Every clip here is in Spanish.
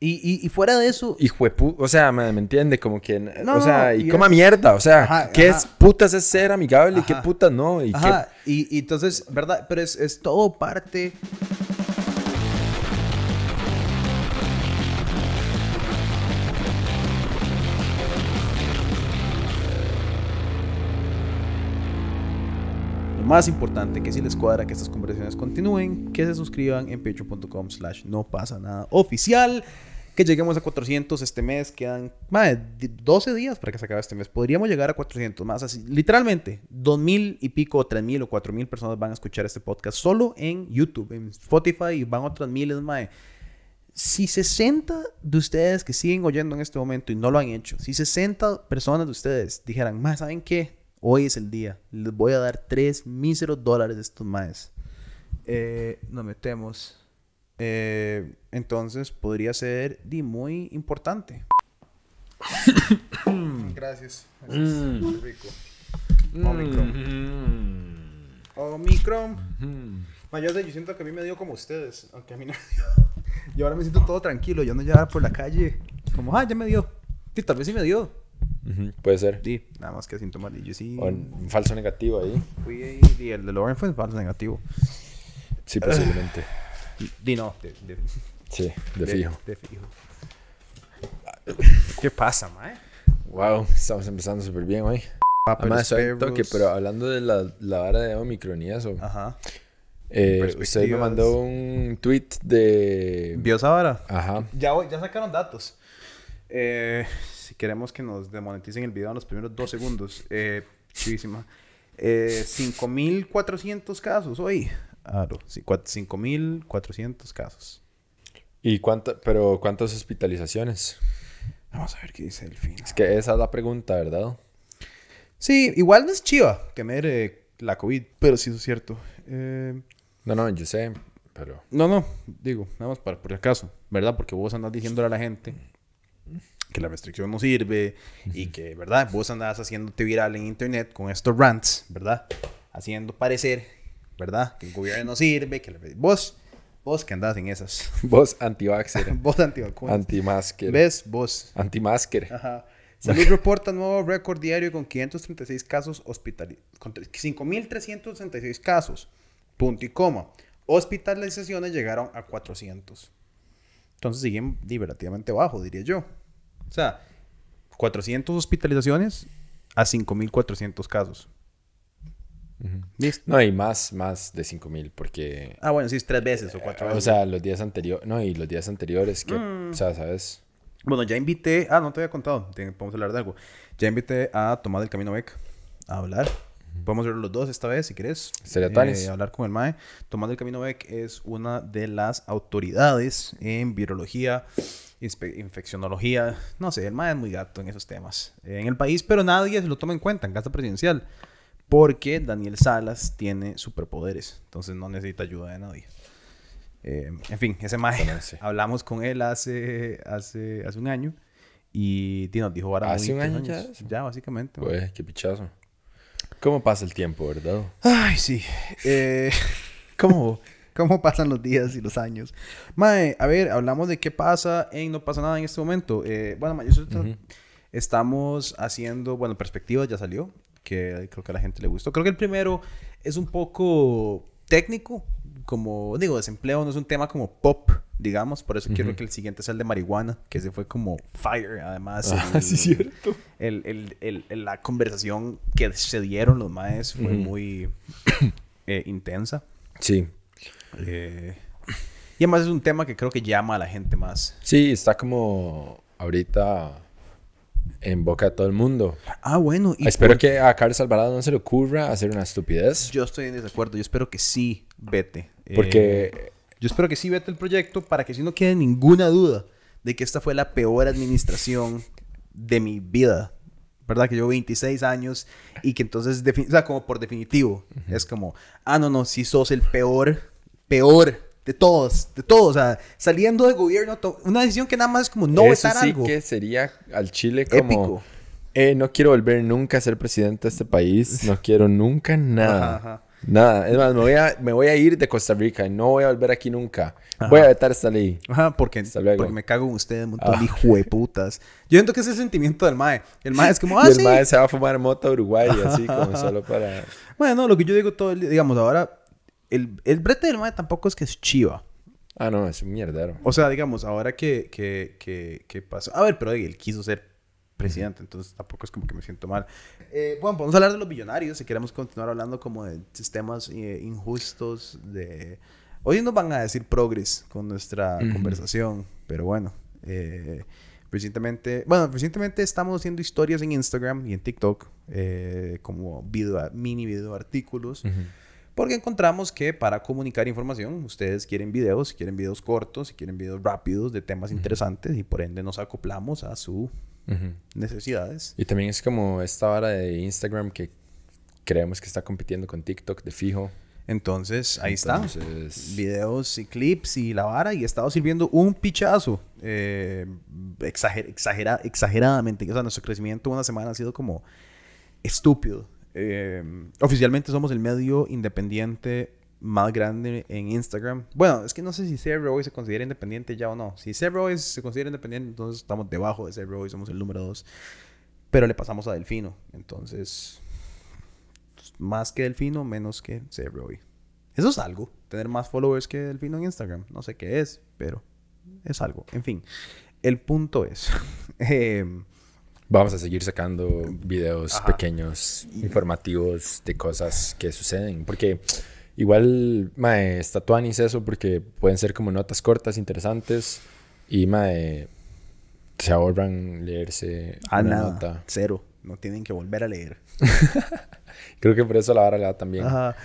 Y, y, y fuera de eso, Hijo de pu- o sea, me, me entiende, como que, No, o sea, y y coma es- mierda, o sea, Ajá, ¿qué ajá. es putas es ser amigable y qué putas no? Y Ajá, y, y entonces, ¿verdad? Pero es, es todo parte... Lo más importante que si les cuadra que estas conversaciones continúen, que se suscriban en patreon.com slash no pasa nada oficial. Que lleguemos a 400 este mes. Quedan más de 12 días para que se acabe este mes. Podríamos llegar a 400 más. Así, literalmente, 2.000 y pico, 3.000 o 4.000 personas van a escuchar este podcast solo en YouTube. En Spotify y van otras miles más. Si 60 de ustedes que siguen oyendo en este momento y no lo han hecho, si 60 personas de ustedes dijeran, más, ¿saben qué? Hoy es el día. Les voy a dar 3 míseros dólares de estos más. Eh, nos metemos. Eh, entonces podría ser di, muy importante. Gracias. Mm. Muy rico. Omicron. Omicron. Ma, yo, sé, yo siento que a mí me dio como ustedes, aunque a mí no me dio. Yo ahora me siento todo tranquilo, yo no llevaba por la calle como, ah, ya me dio. Sí, tal vez sí me dio. Puede ser. Sí, nada más que síntomas. Y yo sí O falso negativo ahí. fui ahí, y el de Lauren fue falso negativo. Sí, posiblemente. Di no, de, de, Sí, de fijo. De fijo. ¿Qué pasa, mae? Wow, estamos empezando súper bien hoy. Además, toque, pero hablando de la, la vara de Omicron y eso. Ajá. eh, usted me mandó un tweet de... ¿Vio esa vara? Ajá. Ya, voy- ya sacaron datos. Eh, si queremos que nos demoneticen el video en los primeros dos segundos. Eh, chivísima. Eh, 5.400 casos hoy. Claro, sí, cua- 5.400 casos. ¿Y cuánto, pero cuántas hospitalizaciones? Vamos a ver qué dice el fin. Es que esa es la pregunta, ¿verdad? Sí, igual no es chiva tener eh, la COVID, pero sí eso es cierto. Eh, No, no, yo sé, pero... no, no, digo, nada más para por si acaso, ¿verdad? Porque vos andás diciéndole a la gente que la restricción no sirve y que, ¿verdad? Vos andás haciéndote viral en internet con estos rants, ¿verdad? Haciendo parecer, ¿verdad? Que el gobierno no sirve, que la- vos, vos que andás en esas, Vos anti-vaxxer, vos antivacunas. anti-masker, ¿Ves? Vos. anti-masker. Ajá. Salud reporta nuevo récord diario con 536 casos hospitalizados. 5.366 casos. Punto y coma. Hospitalizaciones llegaron a 400. Entonces siguen relativamente bajo, diría yo. O sea, 400 hospitalizaciones a 5.400 casos. ¿Listo? No, y más, más de 5000, porque... Ah, bueno, sí, es tres veces o cuatro O veces. sea, los días anteriores... No, y los días anteriores que... Mm. O sea, ¿sabes? Bueno, ya invité. Ah, no te había contado. Podemos hablar de algo. Ya invité a Tomás del Camino Beck a hablar. Podemos ver los dos esta vez, si querés. Sería. Eh, hablar con el MAE. Tomás del Camino Beck es una de las autoridades en virología, infeccionología. No sé, el MAE es muy gato en esos temas. eh, en el país, pero nadie se lo toma en cuenta en casa presidencial. Porque Daniel Salas tiene superpoderes. Entonces no necesita ayuda de nadie. Eh, en fin, ese Conoce. hablamos con él hace, hace, hace un año y nos dijo ahora ¿Hace un año ya? Ya, básicamente. Güey, qué pichazo. ¿Cómo pasa el tiempo, verdad? Ay, sí. Eh, ¿cómo, ¿Cómo pasan los días y los años? Mae, a ver, hablamos de qué pasa en No pasa nada en este momento. Eh, bueno, mae, yo estoy- estamos haciendo, bueno, Perspectivas ya salió, que creo que a la gente le gustó. Creo que el primero es un poco técnico, como digo, desempleo no es un tema como pop, digamos, por eso quiero que el siguiente sea el de marihuana, que se fue como fire, además. Ah, el- sí, cierto. el, el- el- el- la conversación que se dieron los maes fue muy eh, intensa. Sí. Eh, y además es un tema que creo que llama a la gente más. Sí, está como ahorita en boca de todo el mundo. Ah, bueno. Y Espero por- que a Carlos Alvarado no se le ocurra hacer una estupidez. Yo estoy en desacuerdo. Yo espero que sí vete. Eh, Porque yo espero que sí vete el proyecto para que si no quede ninguna duda de que esta fue la peor administración de mi vida. ¿Verdad? Que llevo 26 años y que entonces, o sea, como por definitivo, es como, ah, no, no, si sos el peor, peor de todos, de todos. O sea, saliendo de gobierno, una decisión que nada más es como no eso vetar sí algo. que sería al Chile como... Épico. Eh, no quiero volver nunca a ser presidente de este país. No quiero nunca nada. Ajá, ajá. Nada, es más, me voy, a, me voy a ir de Costa Rica y no voy a volver aquí nunca. Voy a vetar esta ley. Ajá, porque, porque me cago en ustedes, un montón de ah. putas. Yo siento que es el sentimiento del mae. El mae es como, ah, y el mae se va a fumar mota Uruguay, así como solo para... Bueno, lo que yo digo todo el día, digamos, ahora, el, el brete del mae tampoco es que es chiva. Ah, no, es un mierdero. O sea, digamos, ahora que, que, que, que pasó... A ver, pero él quiso ser presidente, entonces tampoco es como que me siento mal. Eh, bueno, podemos hablar de los billonarios si queremos continuar hablando como de sistemas eh, injustos, de... Hoy nos van a decir progres con nuestra conversación, pero bueno, eh, recientemente, bueno, recientemente estamos haciendo historias en Instagram y en TikTok, eh, como video, mini video artículos. Porque encontramos que para comunicar información, ustedes quieren videos, quieren videos cortos, quieren videos rápidos de temas interesantes y por ende nos acoplamos a su necesidades. Y también es como esta vara de Instagram que creemos que está compitiendo con TikTok de fijo. Entonces, ahí está. Videos y clips y la vara. Y he estado sirviendo un pichazo. Eh, exagera, exageradamente. O sea, nuestro crecimiento una semana ha sido como estúpido. Eh, oficialmente somos el medio independiente más grande en Instagram. Bueno, es que no sé si Zero se considera independiente ya o no. Si Zero se considera independiente, entonces estamos debajo de Zero somos el número 2. Pero le pasamos a Delfino. Entonces, más que Delfino, menos que Zero. Eso es algo. Tener más followers que Delfino en Instagram. No sé qué es, pero es algo. En fin, el punto es. Em, Vamos a seguir sacando videos pequeños, informativos de cosas que suceden. Porque Igual, mae, está eso porque pueden ser como notas cortas, interesantes. Y, mae, se ahorran leerse ah, una nota. Cero. No tienen que volver a leer. Creo que por eso la vara le da también. Ajá.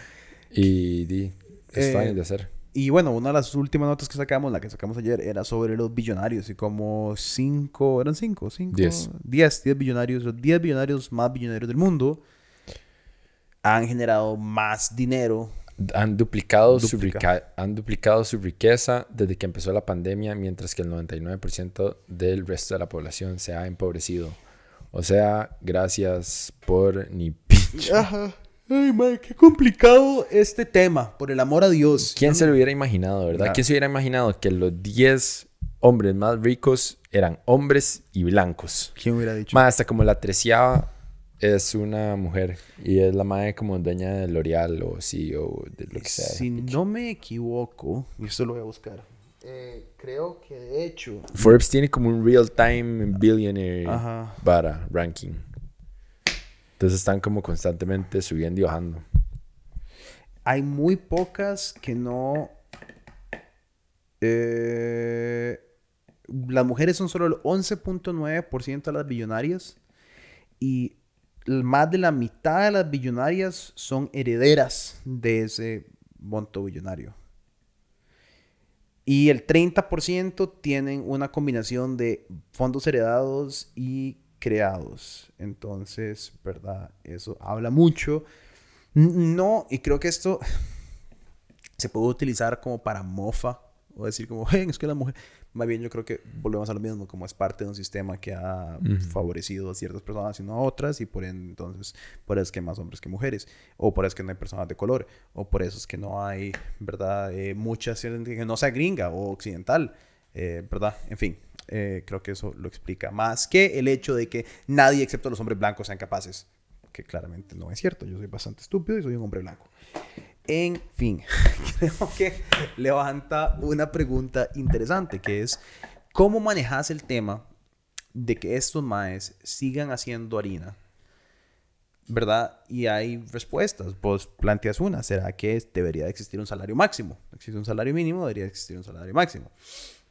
Y, di, es eh, de hacer. Y bueno, una de las últimas notas que sacamos, la que sacamos ayer, era sobre los billonarios. Y como cinco, ¿eran cinco? Cinco. Diez. Diez, diez billonarios. Los diez billonarios más billonarios del mundo han generado más dinero han duplicado, su han duplicado su riqueza desde que empezó la pandemia, mientras que el 99% del resto de la población se ha empobrecido. O sea, gracias por ni pinche. Ajá. Ay, madre, qué complicado este tema, por el amor a Dios. ¿Quién se lo hubiera imaginado, verdad? ¿Quién se hubiera imaginado que los 10 hombres más ricos eran hombres y blancos? ¿Quién hubiera dicho? Más hasta como la treceava es una mujer y es la madre como dueña de L'Oreal o CEO de lo que sea. Si no me equivoco, y esto lo voy a buscar. Eh, creo que de hecho. Forbes tiene como un real time billionaire para ranking. Entonces están como constantemente subiendo y bajando. Hay muy pocas que no. Eh, las mujeres son solo el 11.9% de las billonarias y más de la mitad de las billonarias son herederas de ese monto billonario. Y el 30% tienen una combinación de fondos heredados y creados. Entonces, ¿verdad? Eso habla mucho. No, y creo que esto se puede utilizar como para mofa. O decir como, hey, es que la mujer... Más bien yo creo que volvemos a lo mismo, como es parte de un sistema que ha favorecido a ciertas personas y no a otras, y por entonces, por eso es que hay más hombres que mujeres, o por eso es que no hay personas de color, o por eso es que no hay, ¿verdad? Eh, mucha gente que no sea gringa o occidental, eh, ¿verdad? En fin, eh, creo que eso lo explica más que el hecho de que nadie excepto los hombres blancos sean capaces, que claramente no es cierto, yo soy bastante estúpido y soy un hombre blanco. En fin, creo que levanta una pregunta interesante que es, ¿cómo manejas el tema de que estos maes sigan haciendo harina? ¿Verdad? Y hay respuestas. Vos planteas una. ¿Será que debería existir un salario máximo? ¿Existe un salario mínimo? Debería existir un salario máximo.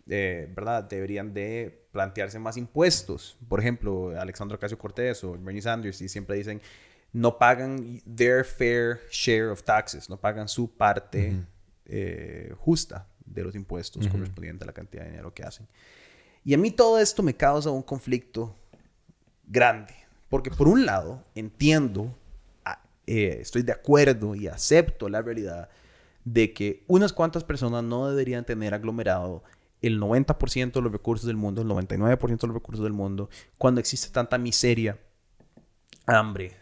Eh, ¿Verdad? Deberían de plantearse más impuestos. Por ejemplo, Alexandro Ocasio Cortés o Bernie Sanders y siempre dicen no pagan their fair share of taxes, no pagan su parte eh, justa de los impuestos correspondientes a la cantidad de dinero que hacen. Y a mí todo esto me causa un conflicto grande, porque por un lado entiendo, eh, estoy de acuerdo y acepto la realidad de que unas cuantas personas no deberían tener aglomerado el 90% de los recursos del mundo, el 99% de los recursos del mundo, cuando existe tanta miseria, hambre,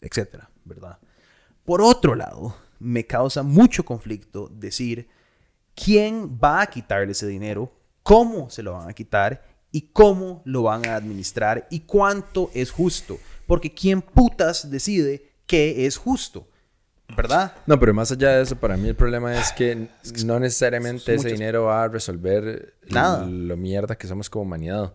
etcétera, ¿verdad? Por otro lado, me causa mucho conflicto decir quién va a quitarle ese dinero, cómo se lo van a quitar y cómo lo van a administrar y cuánto es justo. Porque quién putas decide qué es justo. ¿Verdad? No, pero más allá de eso, para mí el problema es que no necesariamente ese dinero va a resolver Nada. lo mierda que somos como humanidad.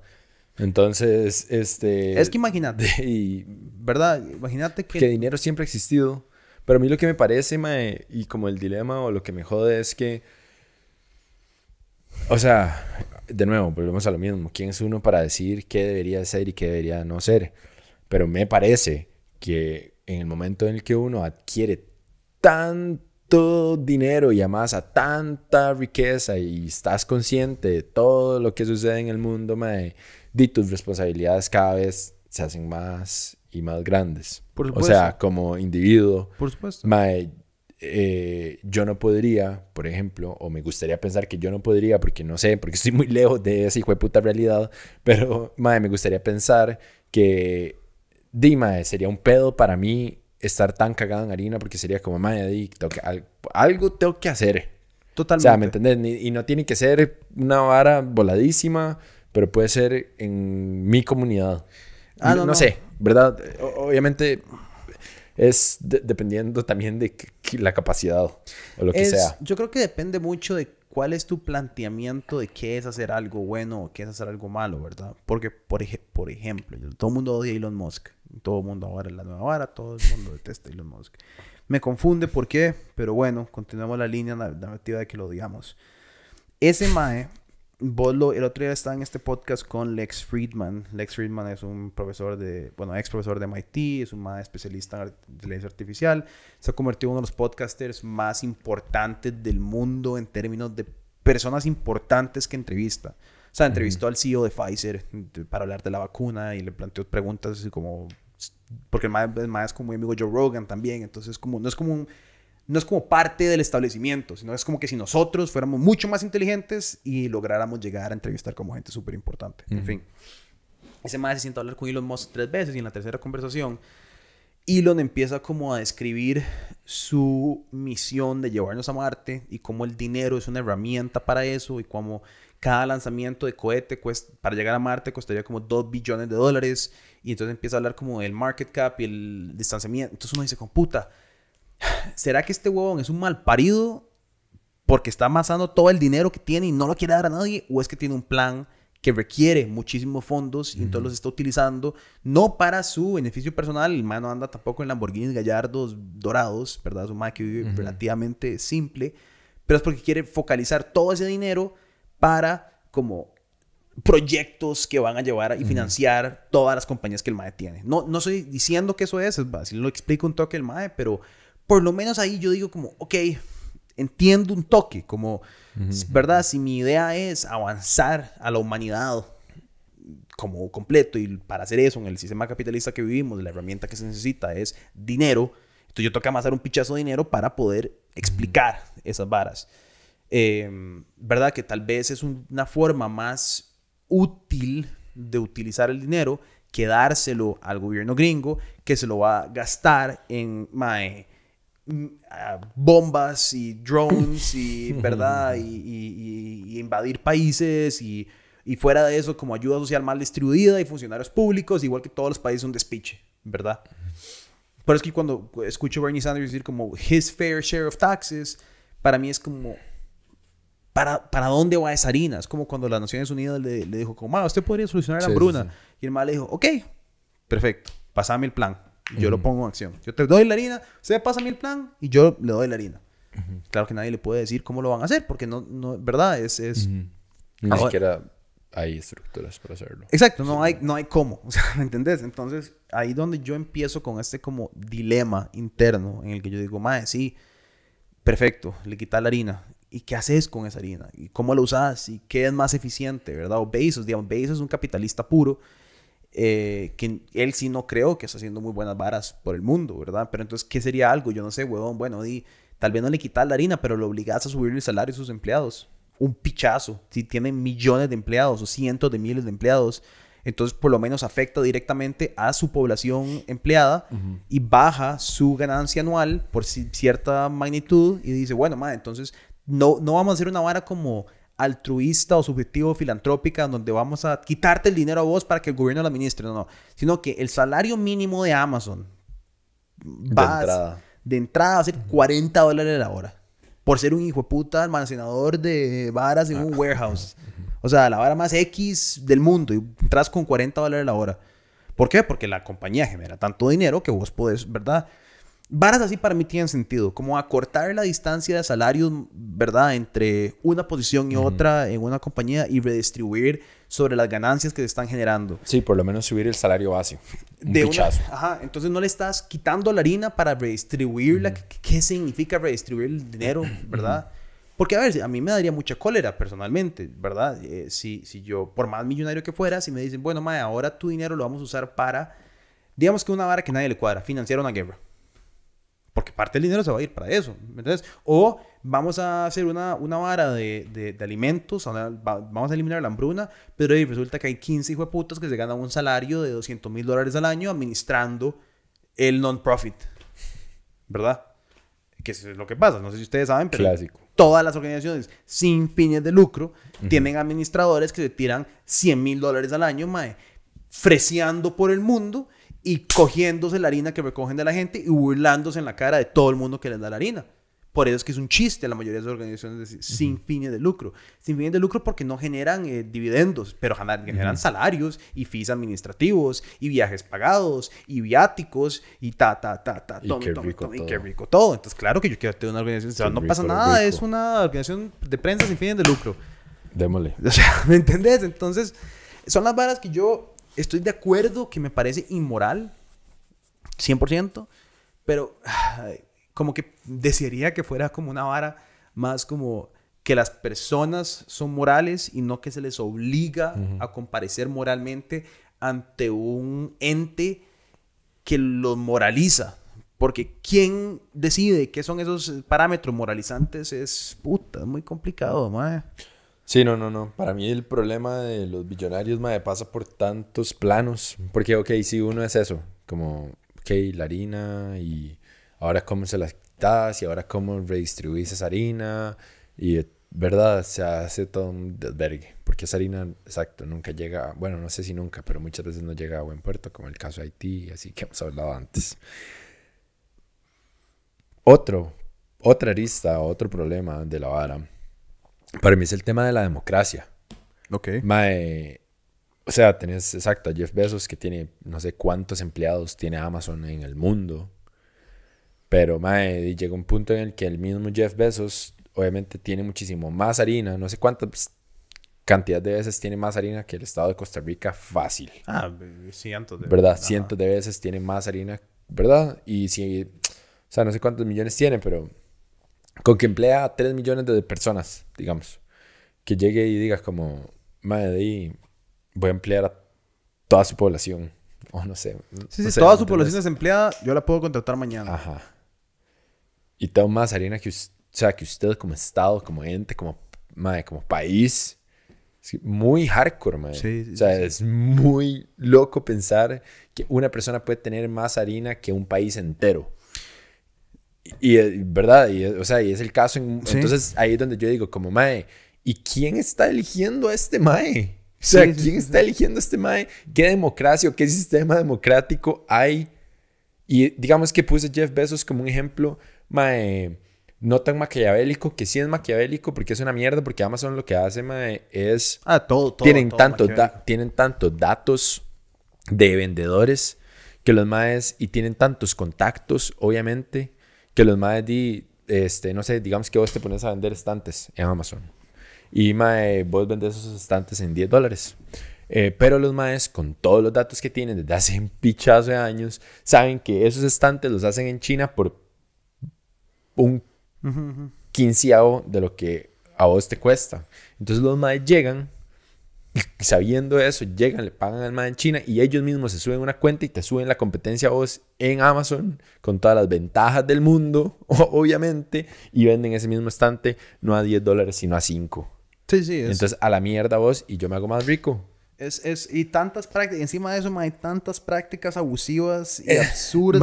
Entonces, este... Es que imagínate, Y ¿verdad? Imagínate que... que dinero siempre ha existido. Pero a mí lo que me parece, mae, y como el dilema o lo que me jode es que... O sea, de nuevo, volvemos a lo mismo. ¿Quién es uno para decir qué debería ser y qué debería no ser? Pero me parece que en el momento en el que uno adquiere tanto dinero y además a tanta riqueza y estás consciente de todo lo que sucede en el mundo, mae, di tus responsabilidades cada vez se hacen más y más grandes. Por o supuesto. sea, como individuo, Por supuesto. mae, eh, yo no podría, por ejemplo, o me gustaría pensar que yo no podría, porque no sé, porque estoy muy lejos de esa hijo de puta realidad, pero mae, me gustaría pensar que, di, mae, sería un pedo para mí estar tan cagado en harina, porque sería como, al- algo tengo que hacer. O Totalmente. sea, ¿me entendés? Y no tiene que ser una vara voladísima, pero puede ser en mi comunidad. Ah, no, no, no no. sé, ¿verdad? O- obviamente es de- dependiendo también de la capacidad o lo que Es- sea. Yo creo que depende mucho de cuál es tu planteamiento de qué es hacer algo bueno o qué es hacer algo malo, ¿verdad? Porque, por, ej- por ejemplo, todo el mundo odia a Elon Musk. Todo el mundo ahora es la nueva vara, todo el mundo detesta a Elon Musk. Me confunde por qué, pero bueno, continuamos la línea na- narrativa de que lo odiamos. Ese Mae, vos lo- el otro día estaba en este podcast con Lex Friedman. Lex Friedman es un profesor de, bueno, ex profesor de MIT, es un Mae especialista en inteligencia artificial. Se ha convertido en uno de los podcasters más importantes del mundo en términos de personas importantes que entrevista. O sea, entrevistó al CEO de Pfizer para hablar de la vacuna y le planteó preguntas así como... Porque el mae, el mae es como mi amigo Joe Rogan también, entonces como, no es como un, no es como parte del establecimiento, sino es como que si nosotros fuéramos mucho más inteligentes y lográramos llegar a entrevistar como gente súper importante. En fin. Ese mae se sienta a hablar con Elon Musk tres veces y en la tercera conversación Elon empieza como a describir su misión de llevarnos a Marte y cómo el dinero es una herramienta para eso y cómo cada lanzamiento de cohete cuesta, para llegar a Marte costaría como 2 billones de dólares y entonces empieza a hablar como del market cap y el distanciamiento. Entonces uno dice, computa, ¿será que este huevón es un mal parido porque está amasando todo el dinero que tiene y no lo quiere dar a nadie? ¿O es que tiene un plan que requiere muchísimos fondos y entonces los está utilizando no para su beneficio personal? El man no anda tampoco en Lamborghinis Gallardos dorados, ¿verdad? Es un man que vive relativamente simple, pero es porque quiere focalizar todo ese dinero para como proyectos que van a llevar y financiar todas las compañías que el MAE tiene. No, no estoy diciendo que eso es, es así lo explico un toque el MAE, pero por lo menos ahí yo digo como, ok, entiendo un toque, como, ¿verdad? Si mi idea es avanzar a la humanidad como completo y para hacer eso en el sistema capitalista que vivimos, la herramienta que se necesita es dinero, entonces yo que amasar un pichazo de dinero para poder explicar esas varas. Eh, ¿Verdad? Que tal vez es un- una forma más útil de utilizar el dinero que dárselo al gobierno gringo que se lo va a gastar en mae, mm, bombas y drones y verdad y, y- y- y invadir países y, fuera de eso como ayuda social mal distribuida y funcionarios públicos igual que todos los países un despiche verdad pero es que cuando escucho a Bernie Sanders decir como his fair share of taxes para mí es como ¿para, para dónde va esa harina? Es como cuando las Naciones Unidas le, le dijo como, "Ma, usted podría solucionar la Sí, sí, hambruna. sí. Y el mal le dijo, ok, perfecto, pasame el plan. Y Yo lo pongo en acción. Yo te doy la harina, usted pásame el plan y yo le doy la harina. Claro que nadie le puede decir cómo lo van a hacer, porque no, no ¿verdad? Es, es... Ni Ahora- siquiera hay estructuras para hacerlo. Exacto, no hay, no hay cómo, o sea, ¿me entendés? Entonces, ahí donde yo empiezo con este como dilema interno en el que yo digo, mae, sí, perfecto, le quitas la harina. ¿Y qué haces con esa harina? ¿Y cómo la usas? ¿Y qué es más eficiente, verdad? O Bezos, digamos, Bezos es un capitalista puro eh, que él sí no creo que está haciendo muy buenas varas por el mundo, ¿verdad? Pero entonces, ¿qué sería algo? Yo no sé, huevón, bueno, di, tal vez no le quitas la harina, pero lo obligas a subirle el salario a sus empleados. Un pichazo. Si tienen millones de empleados o cientos de miles de empleados, Entonces, por lo menos afecta directamente a su población empleada y baja su ganancia anual por cierta magnitud y dice, bueno, madre, entonces no, no vamos a hacer una vara como altruista o subjetivo filantrópica donde vamos a quitarte el dinero a vos para que el gobierno lo administre, no, no, sino que el salario mínimo de Amazon va de entrada, de entrada a ser 40 dólares la hora por ser un hijo de puta almacenador de varas en un Ah. warehouse. O sea, la vara más X del mundo y entras con 40 dólares la hora. ¿Por qué? Porque la compañía genera tanto dinero que vos podés, ¿verdad? Varas así para mí tienen sentido, como acortar la distancia de salarios, ¿verdad? Entre una posición y otra en una compañía y redistribuir sobre las ganancias que se están generando. Sí, por lo menos subir el salario base. Un De una- ajá, entonces no le estás quitando la harina para redistribuirla. ¿Qué, qué significa redistribuir el dinero, verdad? Porque, a ver, a mí me daría mucha cólera personalmente, ¿verdad? Eh, si, si yo, por más millonario que fuera, si me dicen, bueno, mae, ahora tu dinero lo vamos a usar para, digamos que una vara que nadie le cuadra, financiar una guerra. Porque parte del dinero se va a ir para eso, ¿me entiendes? O vamos a hacer una, una vara de, de, de alimentos, sea, va- vamos a eliminar la hambruna, pero ahí resulta que hay 15 hijos de putas que se ganan un salario de 200 mil dólares al año administrando el non-profit, ¿verdad? Que es lo que pasa, no sé si ustedes saben, pero Clásico. todas las organizaciones sin fines de lucro tienen administradores que se tiran 100 mil dólares al año, mae, freseando por el mundo y cogiéndose la harina que recogen de la gente y burlándose en la cara de todo el mundo que les da la harina. Por eso es que es un chiste la mayoría de las organizaciones de- sin fines de lucro. Sin fines de lucro porque no generan eh, dividendos, pero generan, generan salarios y fees administrativos y viajes pagados y viáticos y ta, ta, ta, ta, Y tome, qué tome, rico tome, y qué todo. rico todo. Entonces, claro que yo quiero tener una organización. o sea, no pasa nada, rico. es una organización de prensa sin fines de lucro. Démosle. O sea, ¿me entendés? Entonces, son las varas que yo estoy de acuerdo que me parece inmoral, 100%, pero ay, como que desearía que fuera como una vara más como que las personas son morales y no que se les obliga a comparecer moralmente ante un ente que los moraliza. Porque quién decide qué son esos parámetros moralizantes es puta, es muy complicado, mae. Sí, no, no, no. Para mí el problema de los billonarios, mae, pasa por tantos planos. Porque, ok, sí, uno es eso. Como, ok, la harina y ahora cómo se la quitas y ahora cómo redistribuís esa harina. Y, ¿verdad? Se hace todo un desvergue. Porque esa harina, exacto, nunca llega, bueno, no sé si nunca, pero muchas veces no llega a buen puerto, como el caso de Haití, así que hemos hablado antes. Otro, otra arista, otro problema de la vara, para mí es el tema de la democracia. Ok. Mae, o sea, tenés exacto a Jeff Bezos que tiene no sé cuántos empleados tiene Amazon en el mundo. Pero mae, llega un punto en el que el mismo Jeff Bezos obviamente tiene muchísimo más harina, no sé cuántas cantidad de veces tiene más harina que el estado de Costa Rica fácil. Ah, cientos de ¿Verdad? Cientos de veces tiene más harina, ¿verdad? Y si, o sea, no sé cuántos millones tiene, pero con que emplea a 3 millones de personas, digamos, que llegue y diga como, madre, de ahí voy a emplear a toda su población, o no sé. Sí, no sí, sé, toda ¿me su población desempleada, yo la puedo contratar mañana. Ajá. Y tengo más harina que, o sea, que usted como estado, como ente, como, madre, como país. Es muy hardcore, madre. Sí, sí, o sea, sí. es muy loco pensar que una persona puede tener más harina que un país entero. Y, ¿verdad? Y, o sea, y es el caso. en- Sí. Entonces, ahí es donde yo digo, como, mae, ¿y quién está eligiendo a este mae? O sea, Sí, ¿quién sí, está eligiendo a este mae? ¿Qué democracia o qué sistema democrático hay? Y digamos que puse Jeff Bezos como un ejemplo, mae, no tan maquiavélico, que sí es maquiavélico porque es una mierda, porque Amazon lo que hace, mae, es Ah, todo, todo. tienen, todo tantos maquiavélico. da- tienen tantos datos de vendedores que los maes y tienen tantos contactos, obviamente, que los maes di, este, no sé, digamos que vos te pones a vender estantes en Amazon y mae, vos vendes esos estantes en 10 dólares. Eh, pero los maes, con todos los datos que tienen desde hace un pichazo de años, saben que esos estantes los hacen en China por un quinceavo de lo que a vos te cuesta. Entonces los maes llegan, y sabiendo eso, llegan, le pagan al mae en China y ellos mismos se suben una cuenta y te suben la competencia a vos en Amazon con todas las ventajas del mundo, obviamente, y venden ese mismo estante no a 10 dólares, sino a 5. Sí, sí. Es, Entonces a la mierda vos y yo me hago más rico. Es, es, y tantas prácticas, encima de eso, mae, hay tantas prácticas abusivas y absurdas.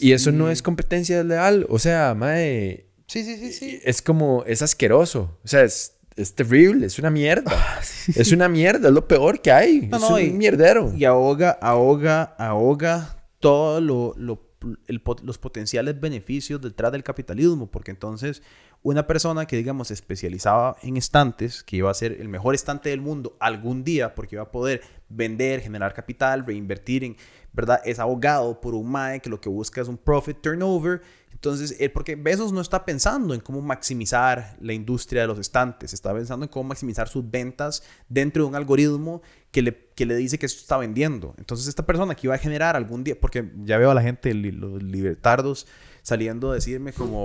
Mae, y eso no es competencia leal. O sea, mae. Sí, sí, sí, sí. Es como, es asqueroso. O sea, es, es terrible, es una mierda. Ah, Es una mierda, es lo peor que hay. No, es no, un y- mierdero. Y ahoga, ahoga, ahoga todo lo, lo- el pot- los potenciales beneficios detrás del capitalismo, porque entonces una persona que digamos se especializaba en estantes, que iba a ser el mejor estante del mundo algún día, porque iba a poder vender, generar capital, reinvertir en, ¿verdad? Es abogado por un MAE que lo que busca es un profit turnover. Entonces, él, porque Bezos no está pensando en cómo maximizar la industria de los estantes, está pensando en cómo maximizar sus ventas dentro de un algoritmo que le, que le dice que esto está vendiendo. Entonces, esta persona que iba a generar algún día, porque ya veo a la gente, los libertardos, saliendo a decirme como...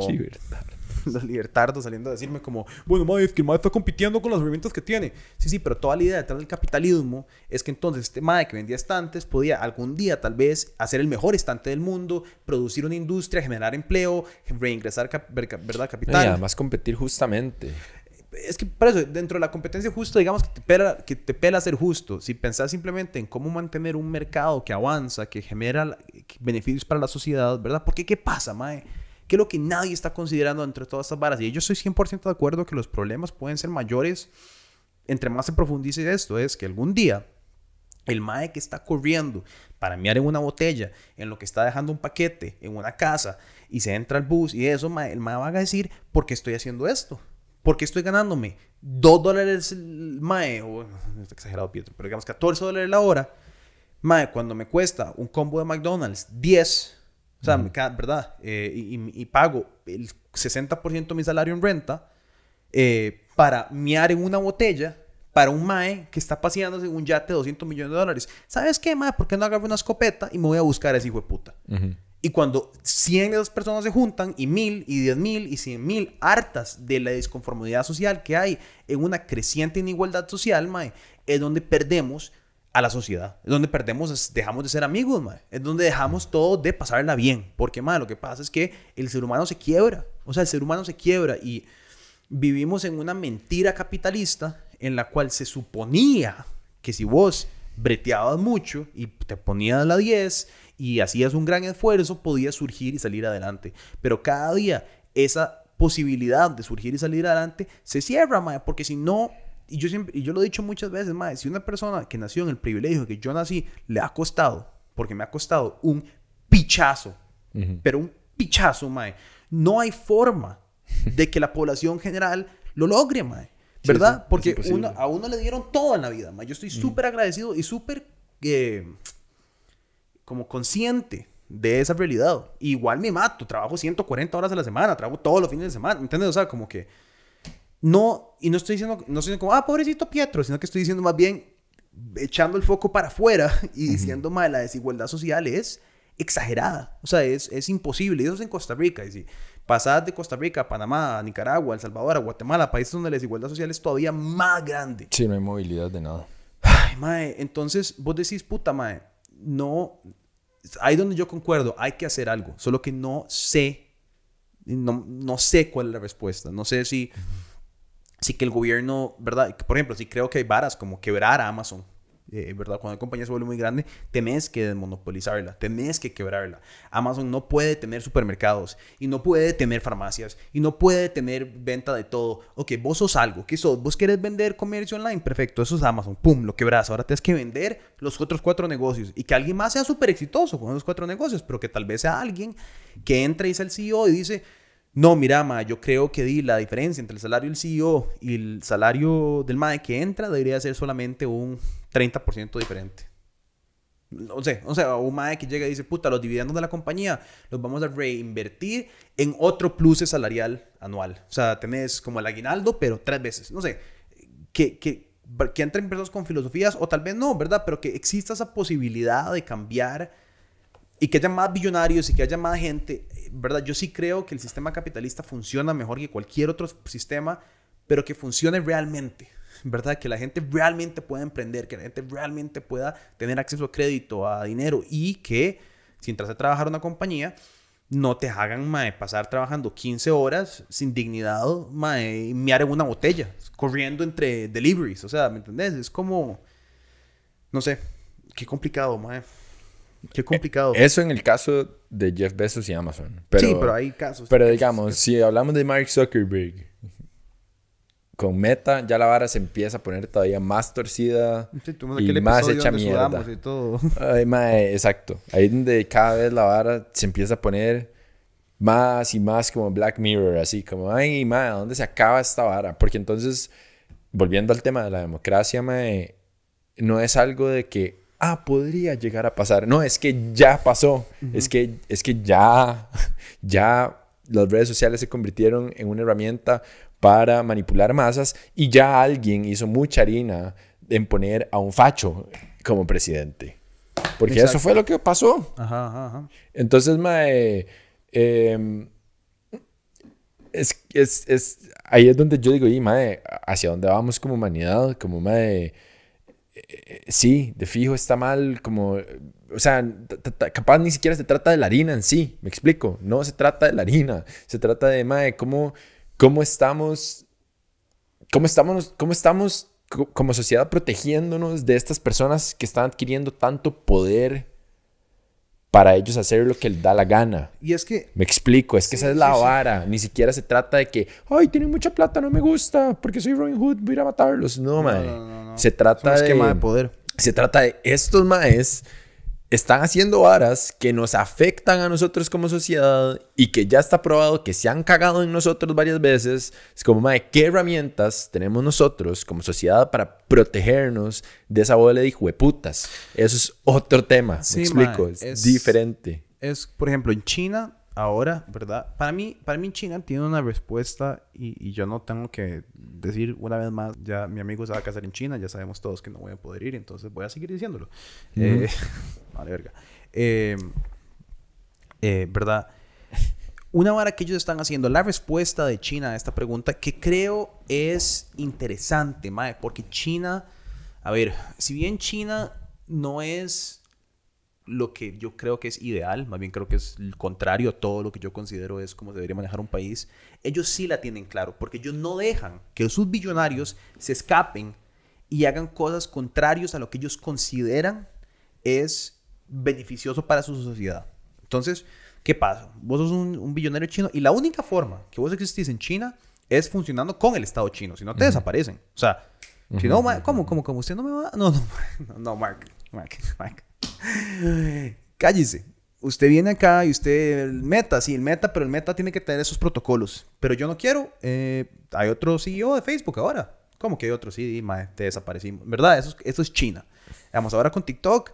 los libertardos saliendo a decirme como, bueno, mae, es que el mae está compitiendo con las herramientas que tiene. Sí, sí, pero toda la idea detrás del capitalismo es que entonces este mae que vendía estantes podía algún día tal vez hacer el mejor estante del mundo, producir una industria, generar empleo, reingresar, cap- ¿verdad? Y Capital. además competir justamente. Es que por eso, dentro de la competencia justa, digamos que te pela, que te pela ser justo. Si pensás simplemente en cómo mantener un mercado que avanza, que genera beneficios para la sociedad, ¿verdad? Porque ¿qué pasa, mae? ¿Qué es lo que nadie está considerando entre todas estas varas? Y yo estoy 100% de acuerdo que los problemas pueden ser mayores entre más se profundice esto. Es que algún día el mae que está corriendo para mear en una botella, en lo que está dejando un paquete en una casa y se entra al bus y eso, mae, el mae va a decir, ¿por qué estoy haciendo esto? ¿Por qué estoy ganándome dos dólares el mae? O, no está exagerado, Pietro, pero digamos 14 dólares la hora. Mae, cuando me cuesta un combo de McDonald's 10, o sea, me ca- ¿verdad? Eh, y, y- pago el 60% de mi salario en renta eh, para miar en una botella para un mae que está paseándose en un yate de 200 millones de dólares. ¿Sabes qué, mae? ¿Por qué no agarro una escopeta y me voy a buscar a ese hijo de puta? Y cuando 100 de esas personas se juntan, y 1000, y 10.000, y 100.000, hartas de la disconformidad social que hay en una creciente inigualdad social, mae, es donde perdemos a la sociedad. Es donde perdemos, dejamos de ser amigos. Es donde dejamos todo de pasarla bien. Porque, mae, lo que pasa es que el ser humano se quiebra. O sea, el ser humano se quiebra y vivimos en una mentira capitalista en la cual se suponía que si vos breteabas mucho y te ponías la 10 y hacías un gran esfuerzo, podías surgir y salir adelante. Pero cada día esa posibilidad de surgir y salir adelante se cierra, mae, porque si no, y yo, siempre, y yo lo he dicho muchas veces, mae, si una persona que nació en el privilegio que yo nací, le ha costado, porque me ha costado un pichazo, pero un pichazo, mae, no hay forma de que la población general lo logre, mae. Sí, ¿Verdad? sí, es Porque uno, a uno le dieron todo en la vida, mae. Yo estoy súper agradecido y súper eh, como consciente de esa realidad. Igual me mato, trabajo 140 horas a la semana, trabajo todos los fines de semana, ¿entiendes? O sea, como que no, y no estoy diciendo, no estoy diciendo como, ah, pobrecito Pietro, sino que estoy diciendo más bien echando el foco para afuera y diciendo, más la desigualdad social es exagerada, o sea, es, es imposible, y eso es en Costa Rica, y si pasas de Costa Rica a Panamá, a Nicaragua, a El Salvador, a Guatemala, países donde la desigualdad social es todavía más grande. Sí, no hay movilidad de nada. Ay, mae, entonces vos decís, puta, mae, no, ahí donde yo concuerdo, hay que hacer algo, solo que no sé, no, no sé cuál es la respuesta, no sé si, si que el gobierno, ¿verdad? Por ejemplo, si creo que hay varas como quebrar a Amazon, eh, ¿verdad? Cuando la compañía se vuelve muy grande, tenés que desmonopolizarla, tenés que quebrarla. Amazon no puede tener supermercados y no puede tener farmacias y no puede tener venta de todo. Ok, vos sos algo, ¿qué sos? ¿Vos querés vender comercio online? Perfecto, eso es Amazon, pum, lo quebras. Ahora tienes que vender los otros cuatro negocios y que alguien más sea súper exitoso con esos cuatro negocios, pero que tal vez sea alguien que entra y es el CEO y dice, no, mira, ma, yo creo que di la diferencia entre el salario del CEO y el salario del MAE que entra debería ser solamente un 30% diferente. No sé, o sea, un MAE que llega y dice, puta, los dividendos de la compañía los vamos a reinvertir en otro plus salarial anual. O sea, tenés como el aguinaldo, pero tres veces. No sé, que, que, que entren personas con filosofías, o tal vez no, ¿verdad? Pero que exista esa posibilidad de cambiar y que haya más billonarios y que haya más gente, eh, ¿verdad? Yo sí creo que el sistema capitalista funciona mejor que cualquier otro sistema, pero que funcione realmente, ¿verdad? Que la gente realmente pueda emprender, que la gente realmente pueda tener acceso a crédito, a dinero y que si entras a trabajar en una compañía, no te hagan mae, pasar trabajando 15 horas sin dignidad, mae, y mear en una botella, corriendo entre deliveries, o sea, ¿me entendés? Es como... No sé. Qué complicado, mae. Qué complicado. Eso en el caso de Jeff Bezos y Amazon. Pero, sí, pero hay casos. Pero digamos, si hablamos de Mark Zuckerberg, con Meta ya la vara se empieza a poner todavía más torcida y más hecha mierda. Y todo. Ay, mae, exacto. Ahí donde cada vez la vara se empieza a poner más y más como Black Mirror, así como, ay, mae, ¿dónde se acaba esta vara? Porque entonces, volviendo al tema de la democracia, mae, no es algo de que, ah, podría llegar a pasar. No, es que ya pasó. Es que, es que ya, ya las redes sociales se convirtieron en una herramienta para manipular masas y ya alguien hizo mucha harina en poner a un facho como presidente. Porque eso fue lo que pasó. Ajá, ajá, Entonces, mae, em, es, es, es, ahí es donde yo digo, y mae, ¿hacia dónde vamos como humanidad? Como, mae, sí, de fijo está mal, como, o sea, capaz ni siquiera se trata de la harina en sí, me explico, no se trata de la harina, se trata de, mae, cómo cómo estamos, cómo estamos, cómo estamos como sociedad protegiéndonos de estas personas que están adquiriendo tanto poder para ellos hacer lo que les da la gana. Y es que... Me explico, es que esa es la vara. Ni siquiera se trata de que, ay, tienen mucha plata, no me gusta, porque soy Robin Hood, voy a ir a matarlos. No, no, Se trata de... esquema de poder. Se trata de estos maes están haciendo varas que nos afectan a nosotros como sociedad y que ya está probado que se han cagado en nosotros varias veces. Es como, madre, ¿qué herramientas tenemos nosotros como sociedad para protegernos de esa bola de hijueputas? Eso es otro tema, me explico, es, diferente. Es, por ejemplo, en China, ahora, ¿verdad? Para mí, para mí China tiene una respuesta y, yo no tengo que decir una vez más, ya mi amigo se va a casar en China, ya sabemos todos que no voy a poder ir, entonces voy a seguir diciéndolo. eh, vale, verga. Em, eh, ¿Verdad? Una vara que ellos están haciendo, la respuesta de China a esta pregunta, que creo es interesante, mae, porque China, a ver, si bien China no es lo que yo creo que es ideal, más bien creo que es el contrario a todo lo que yo considero es como debería manejar un país, ellos sí la tienen claro, porque ellos no dejan que sus billonarios se escapen y hagan cosas contrarias a lo que ellos consideran es beneficioso para su sociedad. Entonces, ¿qué pasa? Vos sos un, billonario chino y la única forma que vos existís en China es funcionando con el Estado chino, si no te desaparecen. O sea, si no, ¿cómo, cómo, cómo? ¿Usted no me va? No, no, no, no Mark, Mark, Mark. Cállese. Usted viene acá y usted, el meta, sí, el meta, pero el meta tiene que tener esos protocolos. Pero yo no quiero. Eh, hay otro CEO de Facebook ahora. ¿Cómo que hay otro? Sí, te desaparecimos. ¿Verdad? Eso, eso es China. Vamos, ahora con TikTok.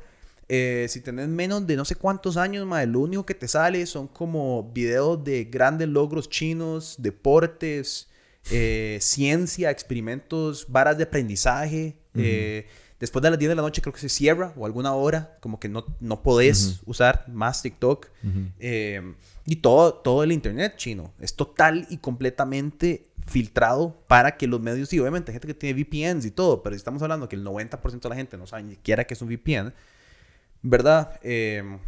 Eh, si tenés menos de no sé cuántos años, mae, lo único que te sale son como videos de grandes logros chinos, deportes, eh, ciencia, experimentos, varas de aprendizaje. Después de las 10 de la noche creo que se cierra o alguna hora, como que no, no podés usar más TikTok. Em, y todo, todo el Internet chino es total y completamente filtrado para que los medios, y obviamente hay gente que tiene VPNs y todo, pero si estamos hablando que el 90% de la gente no sabe ni siquiera que es un VPN, ¿verdad? Em,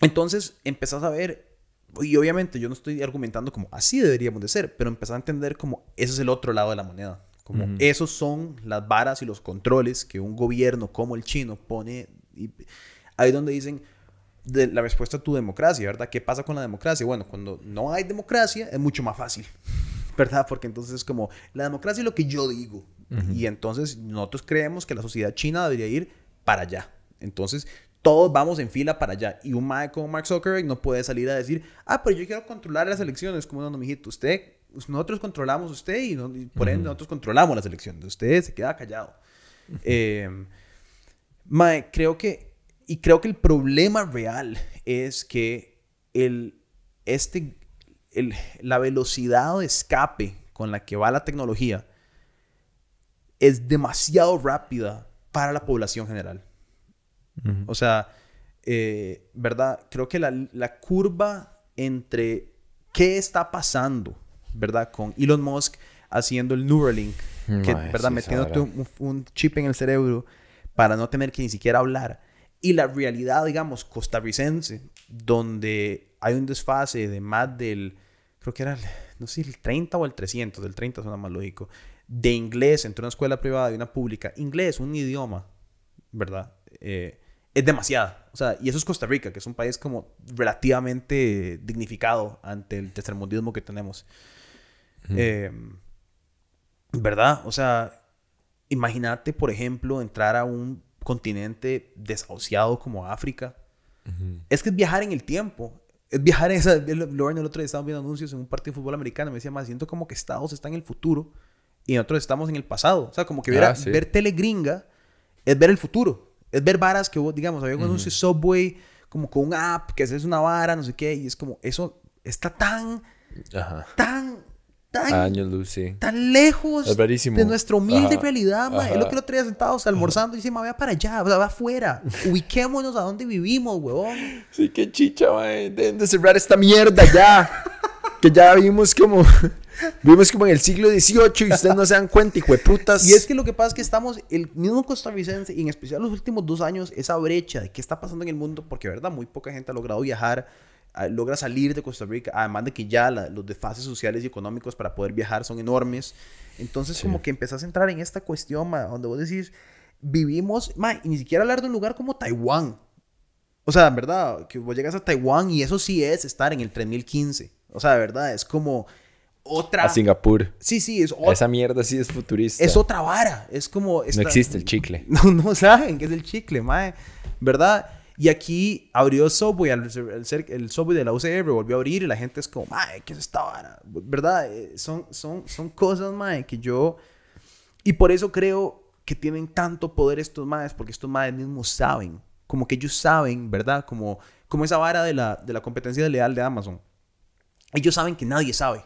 entonces empezás a ver, y obviamente yo no estoy argumentando como así deberíamos de ser, pero empezás a entender como ese es el otro lado de la moneda. Como esos son las varas y los controles que un gobierno como el chino pone. Y ahí donde dicen de la respuesta a tu democracia, ¿verdad? ¿Qué pasa con la democracia? Bueno, cuando no hay democracia es mucho más fácil, ¿verdad? Porque entonces es como, la democracia es lo que yo digo. Y entonces nosotros creemos que la sociedad china debería ir para allá. Entonces, todos vamos en fila para allá. Y un mae como Mark Zuckerberg no puede salir a decir, ah, pero yo quiero controlar las elecciones. Como no, mijito, usted nosotros controlamos usted y, por ende nosotros controlamos las elecciones. Usted se queda callado. Em, creo que, y creo que el problema real es que el, este, el, la velocidad de escape con la que va la tecnología es demasiado rápida para la población general. O sea, eh, ¿verdad? Creo que la, la curva entre qué está pasando ¿verdad? Con Elon Musk haciendo el Neuralink, que, ¿verdad? Metiéndote un, chip en el cerebro para no tener que ni siquiera hablar. Y la realidad, digamos, costarricense, donde hay un desfase de más del, creo que era, no sé, el 30 o el 300, del 30 suena más lógico, de inglés entre una escuela privada y una pública. Inglés, un idioma, ¿verdad? Eh, es demasiada. O sea, y eso es Costa Rica, que es un país como relativamente dignificado ante el tercermundismo que tenemos. Eh, ¿Verdad? O sea, imagínate, por ejemplo, entrar a un continente desahuciado como África. Es que es viajar en el tiempo. Es viajar en esa... Lauren el otro día estaba viendo anuncios en un partido de fútbol americano. Me decía, más siento como que Estados está en el futuro y nosotros estamos en el pasado. O sea, como que ver, Ah, sí. ver tele gringa es ver el futuro. Es ver varas que vos, digamos, había un anuncio Subway como con un app que haces una vara, no sé qué. Y es como, eso está tan, Ajá. tan, tan Años luz, sí. tan lejos Es de nuestra humilde Ajá. realidad, ma. Es lo que lo traía sentados almorzando y dice, ma, vaya para allá, o sea, va afuera. Ubiquémonos a donde vivimos, huevón. Sí, qué chicha, mae. Deben de cerrar esta mierda ya. que ya vimos como... vimos como en el siglo XVIII y ustedes no se dan cuenta, hijo de putas. Y es que lo que pasa es que estamos, el mismo costarricense, y en especial los últimos dos años, esa brecha de qué está pasando en el mundo, porque, ¿verdad? Muy poca gente ha logrado viajar, logra salir de Costa Rica, además de que ya la- los desfases sociales y económicos para poder viajar son enormes. Entonces, como que empezás a entrar en esta cuestión, ma, donde vos decís, vivimos, ma, y ni siquiera hablar de un lugar como Taiwán. O sea, en verdad, que vos llegas a Taiwán y eso sí es estar en el 3015. O sea, de verdad, es como otra... A Singapur. Sí, sí, es otra Esa mierda sí es futurista. es otra vara. Es como. No existe el chicle. No, no saben qué es el chicle, mae. ¿Verdad? Y aquí abrió Subway, el, ser- el Subway de la UCR volvió a abrir y la gente es como, mae, ¿qué es esta vara? ¿Verdad? Eh, Son, son, son cosas, mae, que yo. Y por eso creo que tienen tanto poder estos maes, porque estos maes mismos saben. Como que ellos saben, ¿verdad? Como, como esa vara de la, de la competencia leal de Amazon. Ellos saben que nadie sabe.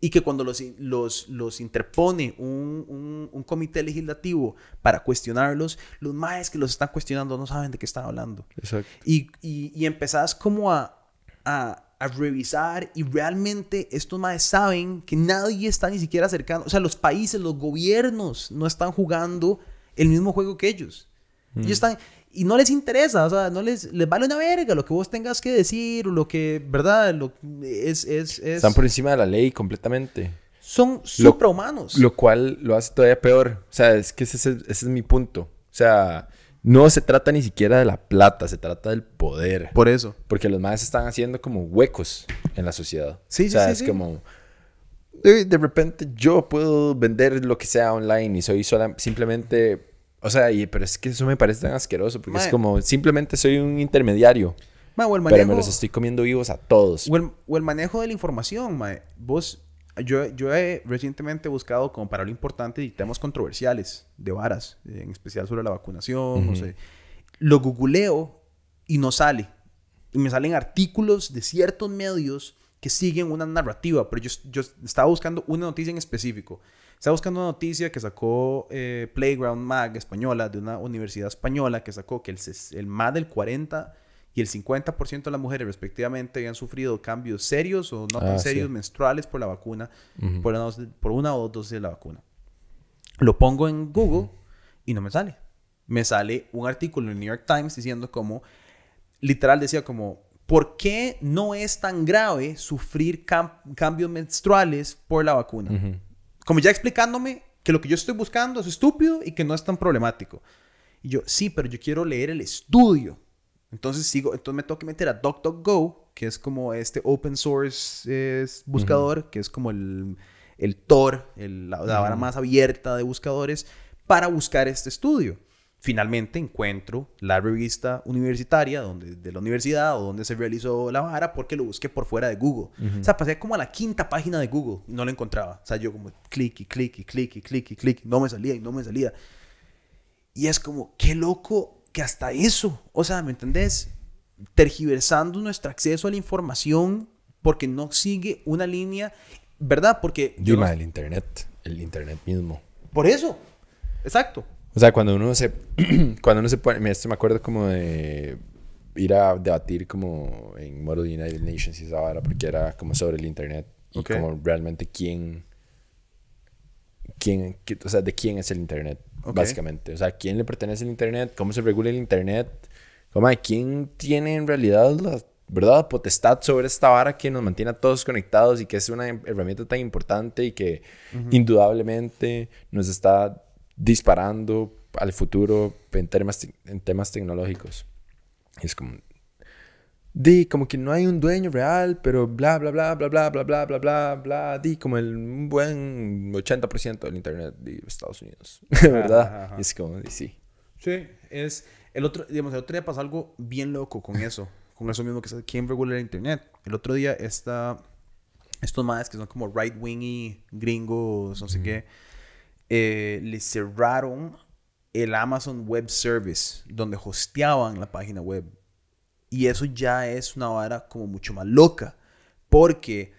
Y que cuando los, los, los interpone un, un, un comité legislativo para cuestionarlos, los maes que los están cuestionando no saben de qué están hablando. Exacto. Y, y, y empezás como a, a, a revisar y realmente estos maes saben que nadie está ni siquiera acercando. O sea, los países, los gobiernos no están jugando el mismo juego que ellos. Ellos están... Y no les interesa, o sea, no les, les vale una verga lo que vos tengas que decir o lo que, ¿verdad? Lo, es, es, es, Están por encima de la ley completamente. son suprahumanos. Lo cual lo hace todavía peor. O sea, es que ese, es- ese es mi punto. O sea, no se trata ni siquiera de la plata, se trata del poder. Por eso. Porque los más están haciendo como huecos en la sociedad. Sí, o sea, sí, sí, es sí. como... De, de repente yo puedo vender lo que sea online y soy sola, simplemente... O sea, y, pero es que eso me parece tan asqueroso porque Mae. es como simplemente soy un intermediario. Ma, o el Pero manejo, me los estoy comiendo vivos a todos. o el, o el manejo de la información, mae. Vos, yo, yo he recientemente buscado como para lo importante y temas controversiales de varas, en especial sobre la vacunación, no sé. Lo googleo y no sale. Y me salen artículos de ciertos medios que siguen una narrativa, pero yo, yo estaba buscando una noticia en específico. Estaba buscando una noticia que sacó eh, Playground Mag española, de una universidad española, que sacó que el, el más del 40 y el 50% de las mujeres respectivamente habían sufrido cambios serios o no tan Ah, sí. serios menstruales por la vacuna, Ujú. por, una, por una o dos dosis de la vacuna. Lo pongo en Google y no me sale. Me sale un artículo en el New York Times diciendo como, literal decía como, ¿por qué no es tan grave sufrir cam- cambios menstruales por la vacuna? Ujú. Como ya explicándome que lo que yo estoy buscando es estúpido y que no es tan problemático. Y yo, sí, pero yo quiero leer el estudio. Entonces sigo, entonces me tengo que meter a DuckDuckGo, que es como este open source es, buscador, que es como el, el Tor, el- la, la vara más abierta de buscadores, para buscar este estudio. Finalmente encuentro la revista universitaria donde, de la universidad o donde se realizó la vara porque lo busqué por fuera de Google. O sea, pasé como a la quinta página de Google y no lo encontraba. O sea, yo como clic y clic y clic y clic y clic, no me salía y no me salía. Y es como, qué loco que hasta eso, o sea, ¿me entendés? Tergiversando nuestro acceso a la información porque no sigue una línea, ¿verdad? Porque... yo no- el internet. El internet mismo. Por eso, exacto. O sea, cuando uno se... cuando uno se pone... me- Esto me acuerdo como de... Ir a debatir como en Model United Nations y esa vara, porque era como sobre el internet. Y Ok. como realmente quién... Quién... o sea, de quién es el internet, Ok. básicamente. O sea, quién le pertenece el internet, cómo se regula el internet. Como, quién tiene en realidad la... ¿Verdad? Potestad sobre esta vara que nos mantiene a todos conectados y que es una herramienta tan importante y que indudablemente nos está disparando al futuro en temas, en temas tecnológicos. Y es como, di, como que no hay un dueño real, pero bla, bla, bla, bla, bla, bla, bla, bla, bla, bla, di, como el un buen 80% del internet de Estados Unidos, ¿verdad? Y es como, sí. Sí, es, el otro, digamos, el otro día pasó algo bien loco con eso, con eso mismo que es quién regula el internet. El otro día está, estos madres que son como right-wingy, gringos, no sé qué, eh, le cerraron el Amazon Web Service, donde hosteaban la página web y eso ya es una vara como mucho más loca. Porque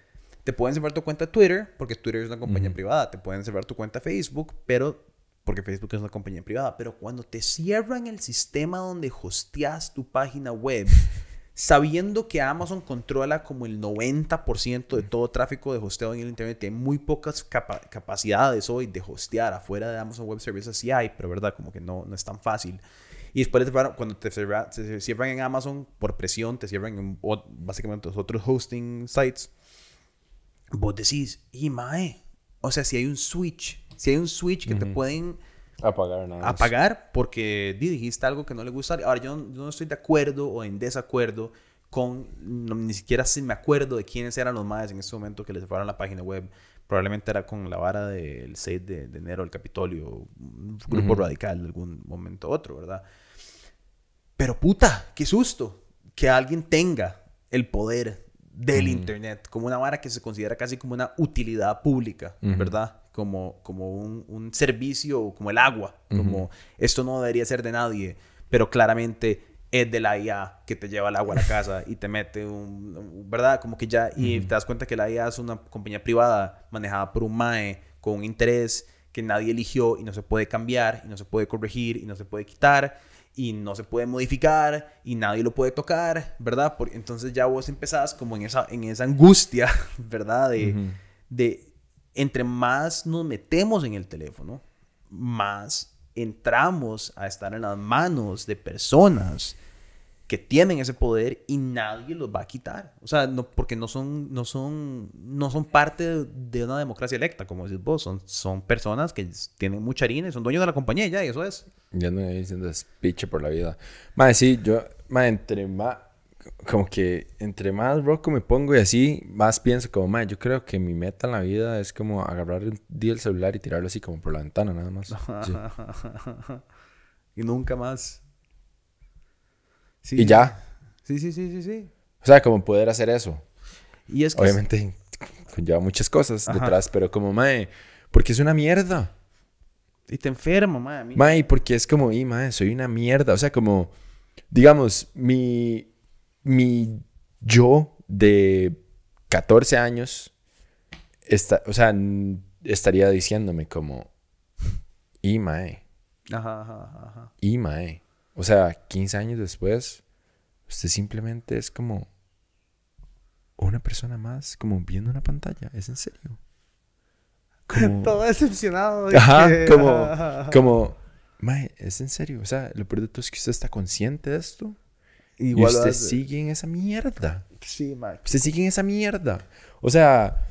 te pueden cerrar tu cuenta Twitter, porque Twitter es una compañía privada. Te pueden cerrar tu cuenta Facebook, pero porque Facebook es una compañía privada. Pero cuando te cierran el sistema donde hosteas tu página web, sabiendo que Amazon controla como el 90% de todo tráfico de hosteo en el Internet, tiene muy pocas capacidades hoy de hostear afuera de Amazon Web Services. Sí hay, pero verdad, como que no, no es tan fácil. Y después, cuando te cierran, en Amazon por presión, te cierran en básicamente los otros hosting sites, vos decís, y mae, o sea, si hay un switch, si hay un switch que te pueden apagar, nada apagar porque dijiste algo que no le gusta. Ahora, yo no, estoy de acuerdo o en desacuerdo con, ni siquiera si me acuerdo de quiénes eran los maes en ese momento que les cerraron la página web. Probablemente era con la vara del 6 de, enero del Capitolio, un grupo radical de algún momento u otro, ¿verdad? Pero puta, qué susto que alguien tenga el poder del Internet como una vara que se considera casi como una utilidad pública, ¿verdad? Como, como un, un, servicio, como el agua, como esto no debería ser de nadie, pero claramente es de la IA que te lleva el agua a la casa y te mete un, ¿verdad? Como que ya, y te das cuenta que la IA es una compañía privada manejada por un MAE con un interés que nadie eligió y no se puede cambiar y no se puede corregir y no se puede quitar y no se puede modificar y nadie lo puede tocar, ¿verdad? Porque entonces ya vos empezás como en esa, en esa angustia, ¿verdad? De, de entre más nos metemos en el teléfono, más entramos a estar en las manos de personas que tienen ese poder y nadie los va a quitar. O sea, no, porque no son, no son, no son parte de una democracia electa, como decís vos. Son, son personas que tienen mucha harina y son dueños de la compañía ya, y eso es. Ya no estoy diciendo speech por la vida. Más sí, yo, más entre más, como que entre más rock me pongo y así, más pienso como, más yo creo que mi meta en la vida es como agarrar un día el celular y tirarlo así como por la ventana, nada más. y nunca más y ya. Sí, sí, sí, sí, sí. O sea, como poder hacer eso. Y es que Obviamente conlleva muchas cosas detrás, pero como, mae, porque es una mierda. Y te enferma, mae. Mae, porque es como, y mae, soy una mierda. O sea, como, digamos, mi, mi yo de 14 años, está, o sea, estaría diciéndome como, y mae. Ajá, ajá, ajá. Y mae. O sea, 15 años después, usted simplemente es como una persona más, como viendo una pantalla. ¿Es en serio? Todo decepcionado. Ajá, como, como, mae, es en serio. O sea, lo peor de todo es que usted está consciente de esto. Igual y usted sigue en esa mierda. Sí, mae. Usted sigue en esa mierda. O sea,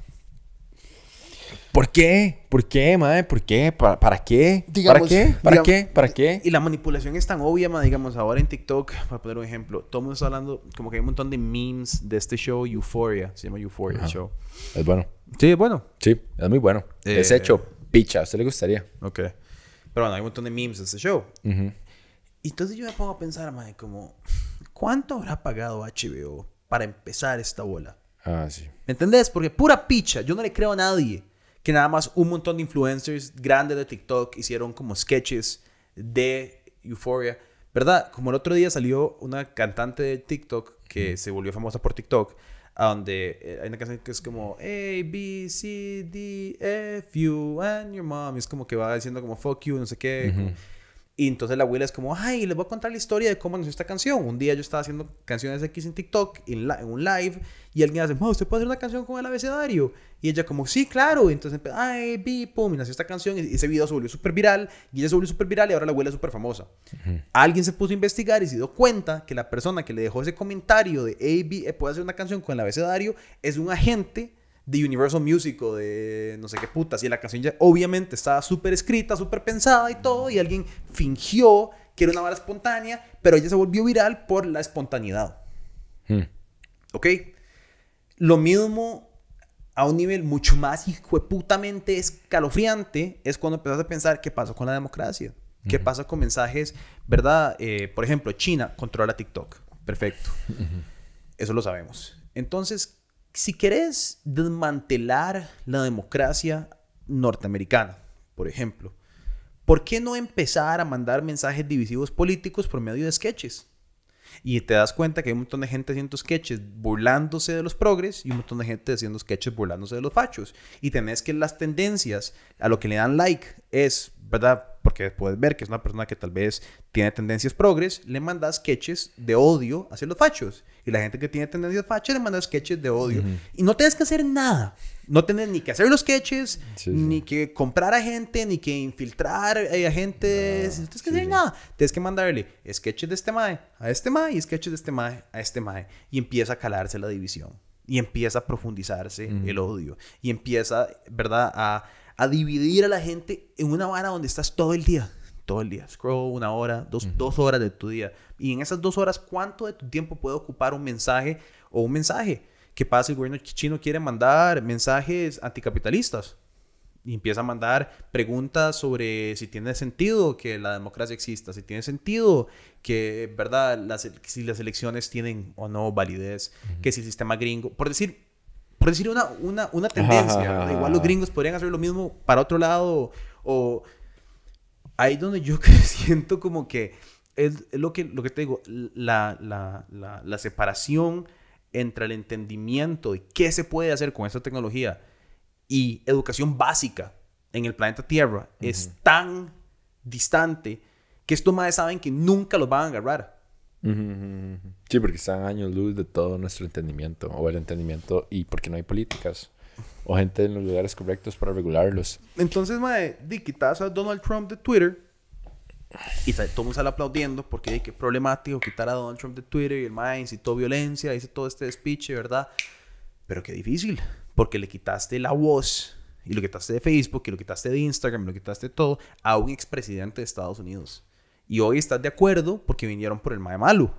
¿Por qué? ¿Por qué, madre? ¿Por qué? ¿Para, para qué? ¿Para qué? ¿Para qué? ¿Para qué? Y la manipulación es tan obvia, ma, digamos, ahora en TikTok, para poner un ejemplo, todo el mundo está hablando, como que hay un montón de memes de este show, Euphoria, se llama Euphoria el show. Es bueno. Sí, es bueno. Sí, es muy bueno. es eh, hecho picha, ¿a usted le gustaría? Ok. Pero bueno, hay un montón de memes de este show. Y entonces yo me pongo a pensar, madre, como, ¿cuánto habrá pagado HBO para empezar esta bola? Ah, sí. ¿Me entendés? Porque pura picha, yo no le creo a nadie que nada más un montón de influencers grandes de TikTok hicieron como sketches de Euphoria. ¿Verdad? Como el otro día salió una cantante de TikTok que se volvió famosa por TikTok, a donde eh, hay una canción que es como A, B, C, D, F, U, and your mom. Y es como que va diciendo como fuck you, no sé qué. Y entonces la abuela es como, ay, les voy a contar la historia de cómo nació esta canción. Un día yo estaba haciendo canciones X en TikTok, en, un live, y alguien hace, ¿usted puede hacer una canción con el abecedario? Y ella como, sí, claro. Y entonces, ay, bi, pum, y nació esta canción, y ese video se volvió súper viral, y ella se volvió súper viral, y ahora la abuela es súper famosa. Alguien se puso a investigar y se dio cuenta que la persona que le dejó ese comentario de, hey, B, eh, puede hacer una canción con el abecedario, es un agente de Universal Music o de no sé qué putas. Y la canción ya obviamente estaba súper escrita, súper pensada y todo. Y alguien fingió que era una bala espontánea, pero ella se volvió viral por la espontaneidad. Hmm. ¿Ok? Lo mismo a un nivel mucho más putamente escalofriante es cuando empezás a pensar qué pasó con la democracia. ¿Qué pasa con mensajes, verdad? Eh, por ejemplo, China controla TikTok. Perfecto. Eso lo sabemos. Entonces, si querés desmantelar la democracia norteamericana, por ejemplo, ¿por qué no empezar a mandar mensajes divisivos políticos por medio de sketches? Y te das cuenta que hay un montón de gente haciendo sketches burlándose de los progres y un montón de gente haciendo sketches burlándose de los fachos. Y tenés que las tendencias a lo que le dan like es, ¿verdad? Porque puedes ver que es una persona que tal vez tiene tendencias progres, le manda sketches de odio hacia los fachos. Y la gente que tiene tendencias fachas le manda sketches de odio. Y no tienes que hacer nada. No tienes ni que hacer los sketches, ni que comprar a gente, ni que infiltrar a gente. No, tienes que hacer nada. Tienes que mandarle sketches de este mae a este mae y sketches de este mae a este mae. Y empieza a calarse la división. Y empieza a profundizarse el odio. Y empieza, ¿verdad?, a, a, dividir a la gente en una vara donde estás todo el día. Todo el día. Scroll una hora, dos, dos horas de tu día. Y en esas dos horas, ¿cuánto de tu tiempo puede ocupar un mensaje o un mensaje? ¿Qué pasa? El gobierno chino quiere mandar mensajes anticapitalistas y empieza a mandar preguntas sobre si tiene sentido que la democracia exista, si tiene sentido que, ¿verdad?, las, si las elecciones tienen o no validez, que si el sistema gringo, por decir, por decir una, una, una tendencia, igual los gringos podrían hacer lo mismo para otro lado, o ahí donde yo siento como que es, lo, que, lo que te digo, la, la, la, la separación entre el entendimiento de qué se puede hacer con esta tecnología y educación básica en el planeta Tierra es tan distante que estos madres saben que nunca los van a agarrar. Sí, porque están años luz de todo nuestro entendimiento, o el entendimiento, y porque no hay políticas, o gente en los lugares correctos para regularlos. Entonces, madre, di quitas a Donald Trump de Twitter y todo sale aplaudiendo porque qué problemático quitar a Donald Trump de Twitter y el man incitó violencia, hizo todo este speech, ¿verdad? Pero qué difícil, porque le quitaste la voz y lo quitaste de Facebook y lo quitaste de Instagram y lo quitaste todo a un expresidente de Estados Unidos. Y hoy estás de acuerdo porque vinieron por el mae malo.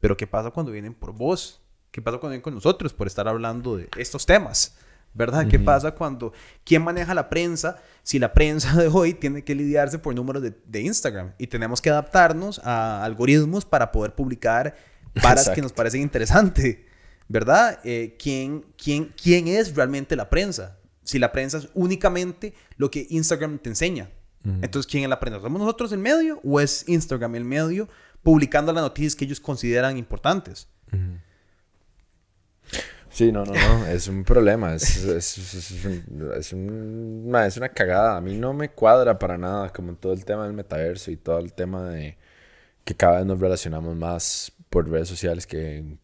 Pero ¿qué pasa cuando vienen por vos? ¿Qué pasa cuando vienen con nosotros por estar hablando de estos temas? ¿verdad? ¿Qué pasa cuando, quién maneja la prensa? Si la prensa de hoy tiene que lidiarse por números de, Instagram y tenemos que adaptarnos a algoritmos para poder publicar varas que nos parecen interesantes, ¿verdad? Eh, ¿quién, quién, ¿Quién es realmente la prensa? Si la prensa es únicamente lo que Instagram te enseña. Entonces, ¿quién es la prensa? ¿Somos nosotros el medio o es Instagram el medio publicando las noticias que ellos consideran importantes? Sí, no, no, no, es un problema, es, es, es, es, una cagada. A mí no me cuadra para nada como todo el tema del metaverso y todo el tema de que cada vez nos relacionamos más por redes sociales que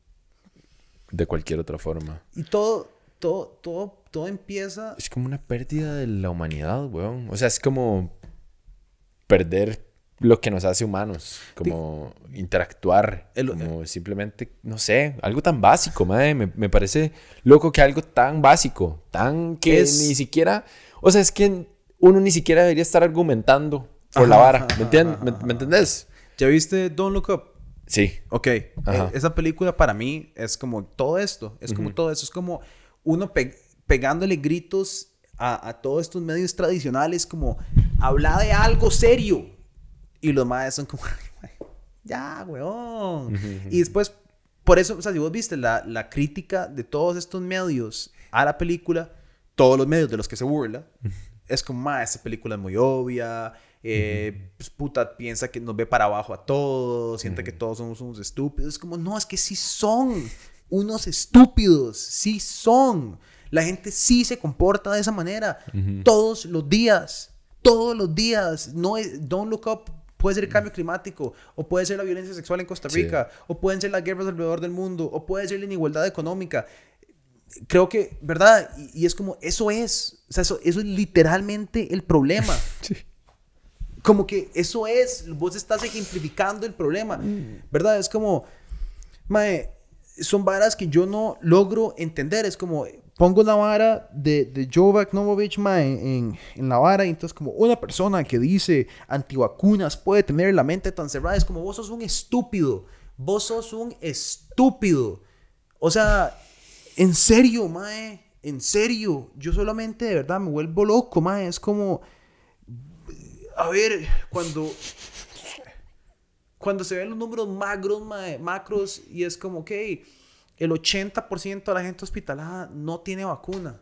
de cualquier otra forma. Y todo, todo, todo, todo empieza... Es como una pérdida de la humanidad, weón. O sea, es como perder lo que nos hace humanos, como interactuar, como simplemente, no sé, algo tan básico, madre, me, me, parece loco que algo tan básico, tan que ni siquiera, o sea, es que uno ni siquiera debería estar argumentando por la vara, ¿me, entiendes? ¿Me, entendés? ¿Ya viste Don't Look Up? Sí. Ok, e, esa película para mí es como todo esto, es como todo eso, es como uno pegándole gritos a, a todos estos medios tradicionales, como habla de algo serio. Y los maes son como, ya, weón. y después, por eso, o sea, si vos viste la, la, crítica de todos estos medios a la película, todos los medios de los que se burla, es como, ma, esta película es muy obvia, eh, pues, puta, piensa que nos ve para abajo a todos, siente que todos somos unos estúpidos. Es como, no, es que sí son unos estúpidos, sí son. La gente sí se comporta de esa manera todos los días, todos los días. No es, don't look up Puede ser el cambio climático, o puede ser la violencia sexual en Costa Rica, o pueden ser las guerras alrededor del mundo, o puede ser la inigualdad económica. Creo que, ¿verdad? Y, es como, eso es, o sea, eso, eso es literalmente el problema. Sí. Como que eso es, vos estás ejemplificando el problema, ¿verdad? Es como, mae, son varas que yo no logro entender. Es como, pongo una vara de, de Novovich Novovich en, en, la vara y entonces como una persona que dice antivacunas puede tener la mente tan cerrada. Es como, vos sos un estúpido. Vos sos un estúpido. O sea, en serio, mae. En serio. Yo solamente de verdad me vuelvo loco, mae. Es como... A ver, cuando cuando se ven los números macros, macros y es como, que el 80% de la gente hospitalada no tiene vacuna.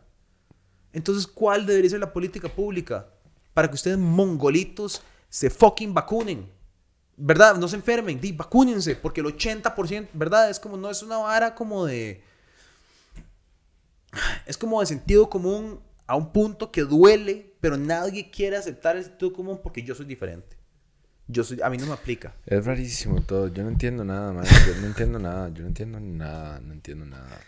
Entonces, ¿cuál debería ser la política pública? Para que ustedes mongolitos se fucking vacunen. ¿Verdad? No se enfermen, di, vacúnense, porque el 80%, ¿verdad? Es como, no es una vara como de... Es como de sentido común a un punto que duele, pero nadie quiere aceptar el sentido común porque yo soy diferente. Yo soy, a mí no me aplica. Es rarísimo todo. Yo no entiendo nada, man. Yo no entiendo nada. Yo no entiendo nada. No entiendo nada.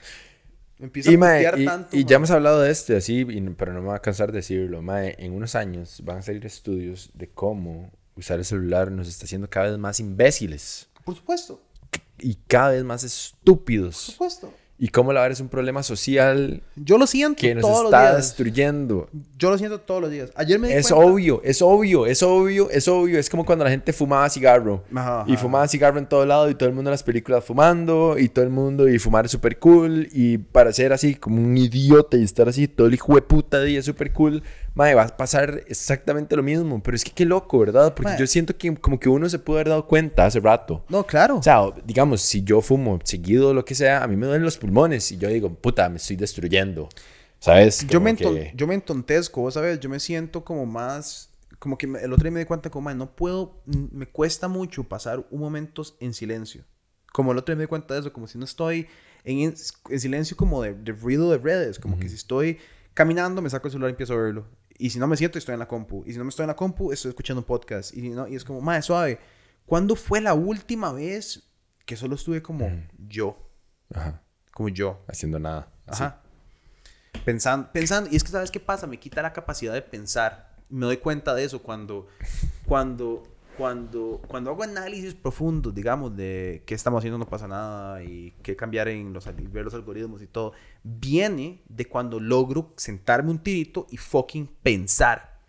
Me y, a y, tanto. Y ya hemos hablado de este, así, pero no me va a cansar de decirlo. Mae, en unos años van a salir estudios de cómo usar el celular nos está haciendo cada vez más imbéciles. Por supuesto. Y cada vez más estúpidos. Por supuesto. Y cómo la verdad es un problema social. Yo lo siento que nos está destruyendo. Yo lo siento todos los días. Ayer me di Es obvio, es obvio, es obvio, es obvio. Es como cuando la gente fumaba cigarro. Y fumaba cigarro en todo lado y todo el mundo en las películas fumando y todo el mundo y fumar es súper cool. Y para ser así como un idiota y estar así todo el hijo de puta día súper cool. Madre, va a pasar exactamente lo mismo. Pero es que qué loco, ¿verdad? Porque yo siento que como que uno se pudo haber dado cuenta hace rato. No, claro. O sea, digamos, si yo fumo seguido o lo que sea, a mí me duelen los pulmones y yo digo, puta, me estoy destruyendo. ¿Sabes? Yo me, yo me entontezco, ¿sabes? Yo me siento como más... Como que el otro día me di cuenta como, no puedo... Me cuesta mucho pasar un momento en silencio. Como el otro día me di cuenta de eso, como si no estoy en, en silencio como de, ruido de redes. Como que si estoy caminando, me saco el celular y empiezo a verlo. Y si no me siento, estoy en la compu. Y si no me estoy en la compu, estoy escuchando un podcast. Y, no, y es como, más suave. ¿Cuándo fue la última vez que solo estuve como yo? Ajá. Como yo. Haciendo nada. Ajá. Pensando, pensando. Y es que, ¿sabes qué pasa? Me quita la capacidad de pensar. Me doy cuenta de eso cuando, cuando cuando, cuando hago análisis profundos, digamos, de qué estamos haciendo no pasa nada y qué cambiar en los, ver los algoritmos y todo, viene de cuando logro sentarme un tirito y fucking pensar.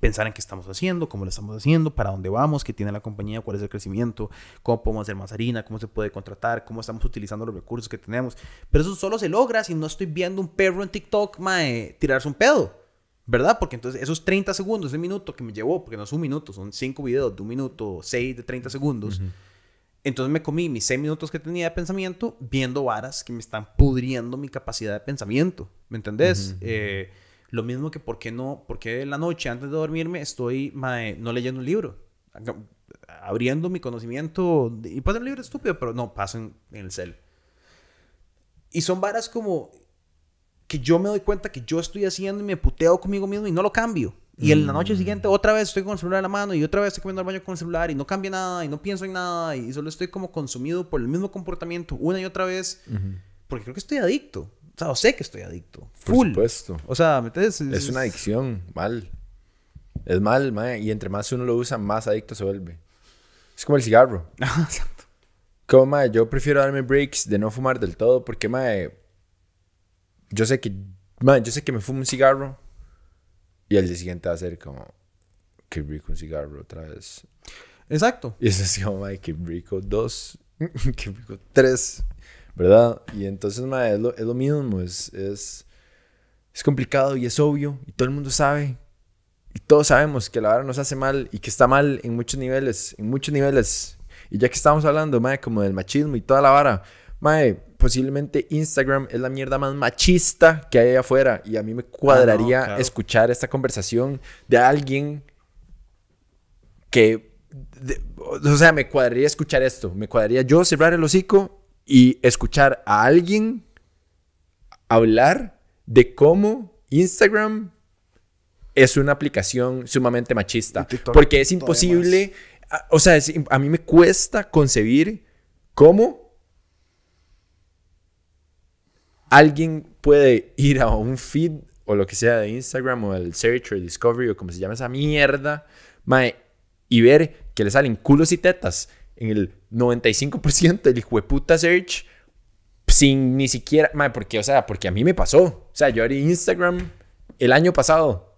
Pensar en qué estamos haciendo, cómo lo estamos haciendo, para dónde vamos, qué tiene la compañía, cuál es el crecimiento, cómo podemos hacer más harina, cómo se puede contratar, cómo estamos utilizando los recursos que tenemos. Pero eso solo se logra si no estoy viendo un perro en TikTok, mae, tirarse un pedo. ¿Verdad? Porque entonces esos 30 segundos, ese minuto que me llevó, porque no es un minuto, son 5 videos de un minuto, 6 de 30 segundos. Entonces me comí mis 6 minutos que tenía de pensamiento viendo varas que me están pudriendo mi capacidad de pensamiento. ¿Me entendés? Eh, lo mismo que por qué no, porque en la noche antes de dormirme estoy no leyendo un libro, abriendo mi conocimiento. Y puede ser un libro estúpido, pero no, paso en el cel. Y son varas como, que yo me doy cuenta que yo estoy haciendo y me puteo conmigo mismo y no lo cambio. Y en la noche mm. siguiente otra vez estoy con el celular en la mano y otra vez estoy comiendo al baño con el celular y no cambia nada y no pienso en nada y solo estoy como consumido por el mismo comportamiento una y otra vez porque creo que estoy adicto. O sea, o sé que estoy adicto. Full. Por supuesto. O sea, ¿me Es, es, una adicción, mal. Es mal, y entre más uno lo usa, más adicto se vuelve. Es como el cigarro. Exacto. Como, mae, yo prefiero darme breaks de no fumar del todo porque, mae, yo sé que, man, yo sé que me fumo un cigarro y al día siguiente va a ser como, qué rico un cigarro otra vez. Exacto. Y es como, qué rico dos, qué rico tres, ¿verdad? Y entonces, es, lo, es lo mismo, es, es, es complicado y es obvio y todo el mundo sabe. Y todos sabemos que la vara nos hace mal y que está mal en muchos niveles, en muchos niveles. Y ya que estamos hablando, mae, como del machismo y toda la vara, mae, posiblemente Instagram es la mierda más machista que hay allá afuera. Y a mí me cuadraría ah, escuchar esta conversación de alguien que. o sea, me cuadraría escuchar esto. Me cuadraría yo cerrar el hocico y escuchar a alguien hablar de cómo Instagram es una aplicación sumamente machista. Porque es imposible. O sea, a mí me cuesta concebir cómo alguien puede ir a un feed o lo que sea de Instagram o el Search o Discovery o como se llama esa mierda, y ver que le salen culos y tetas en el 95% del hijo de puta search sin ni siquiera, mae, porque, o sea, porque a mí me pasó. O sea, yo abrí Instagram el año pasado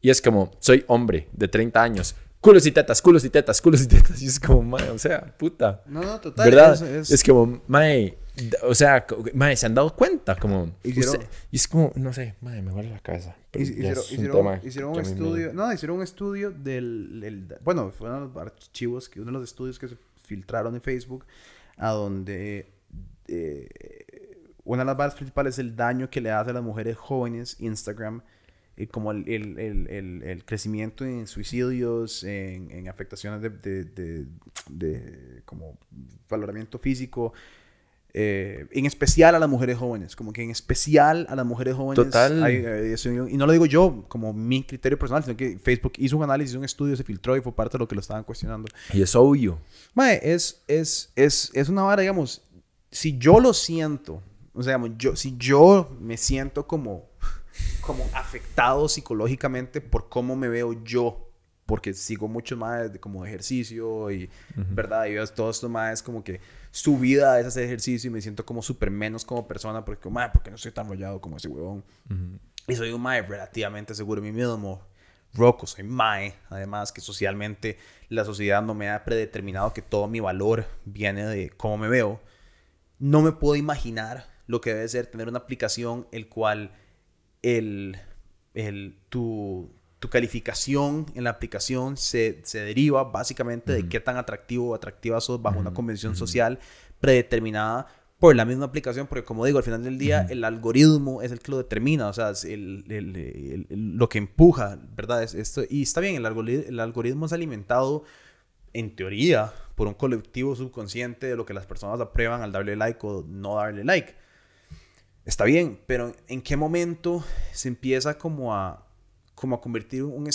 y es como, soy hombre de 30 años. Culos y tetas, culos y tetas, culos y tetas. Y es como, mae, o sea, puta. No, no, total. ¿Verdad? es- Es, es- como, mae, o sea, mae, se han dado cuenta, como. Hicieron- usted- y es como, no sé, mae, me duele la cabeza. Hicieron, es un hicieron- tema hicieron un mí me- estudio, no, hicieron un estudio del, bueno, fue uno de los archivos, que, uno de los estudios que se filtraron en Facebook, a donde eh, una de las bases principales es el daño que le hace a las mujeres jóvenes Instagram, y como el, el, el, el- el crecimiento en suicidios, en, en afectaciones de, de, de- de como valoramiento físico, eh, en especial a las mujeres jóvenes, como que en especial a las mujeres jóvenes. Total. hay, eh, y no lo digo yo como mi criterio personal, sino que Facebook hizo un análisis, un estudio, se filtró y fue parte de lo que lo estaban cuestionando. Y es obvio. Mae, es, es, es, es una vara, digamos, si yo lo siento, o sea, digamos, yo, si yo me siento como, como afectado psicológicamente por cómo me veo yo, porque sigo muchos más de como ejercicio y, ¿verdad? Y veo todos estos más como que su vida es hacer ejercicio y me siento como súper menos como persona porque, mae, porque no soy tan rollado como ese huevón. Y soy un mae relativamente seguro de mí mismo. Rocco, soy mae. Además que socialmente la sociedad no me ha predeterminado que todo mi valor viene de cómo me veo. No me puedo imaginar lo que debe ser tener una aplicación el cual el, el, tu, tu calificación en la aplicación se, se deriva básicamente de qué tan atractivo o atractiva sos bajo una convención social predeterminada por la misma aplicación, porque como digo, al final del día el algoritmo es el que lo determina, o sea, es el, el- lo que empuja, ¿verdad? Es esto, y está bien, el, algori- el algoritmo es alimentado, en teoría, por un colectivo subconsciente de lo que las personas aprueban al darle like o no darle like. Está bien, pero ¿en qué momento se empieza como a, como a convertir un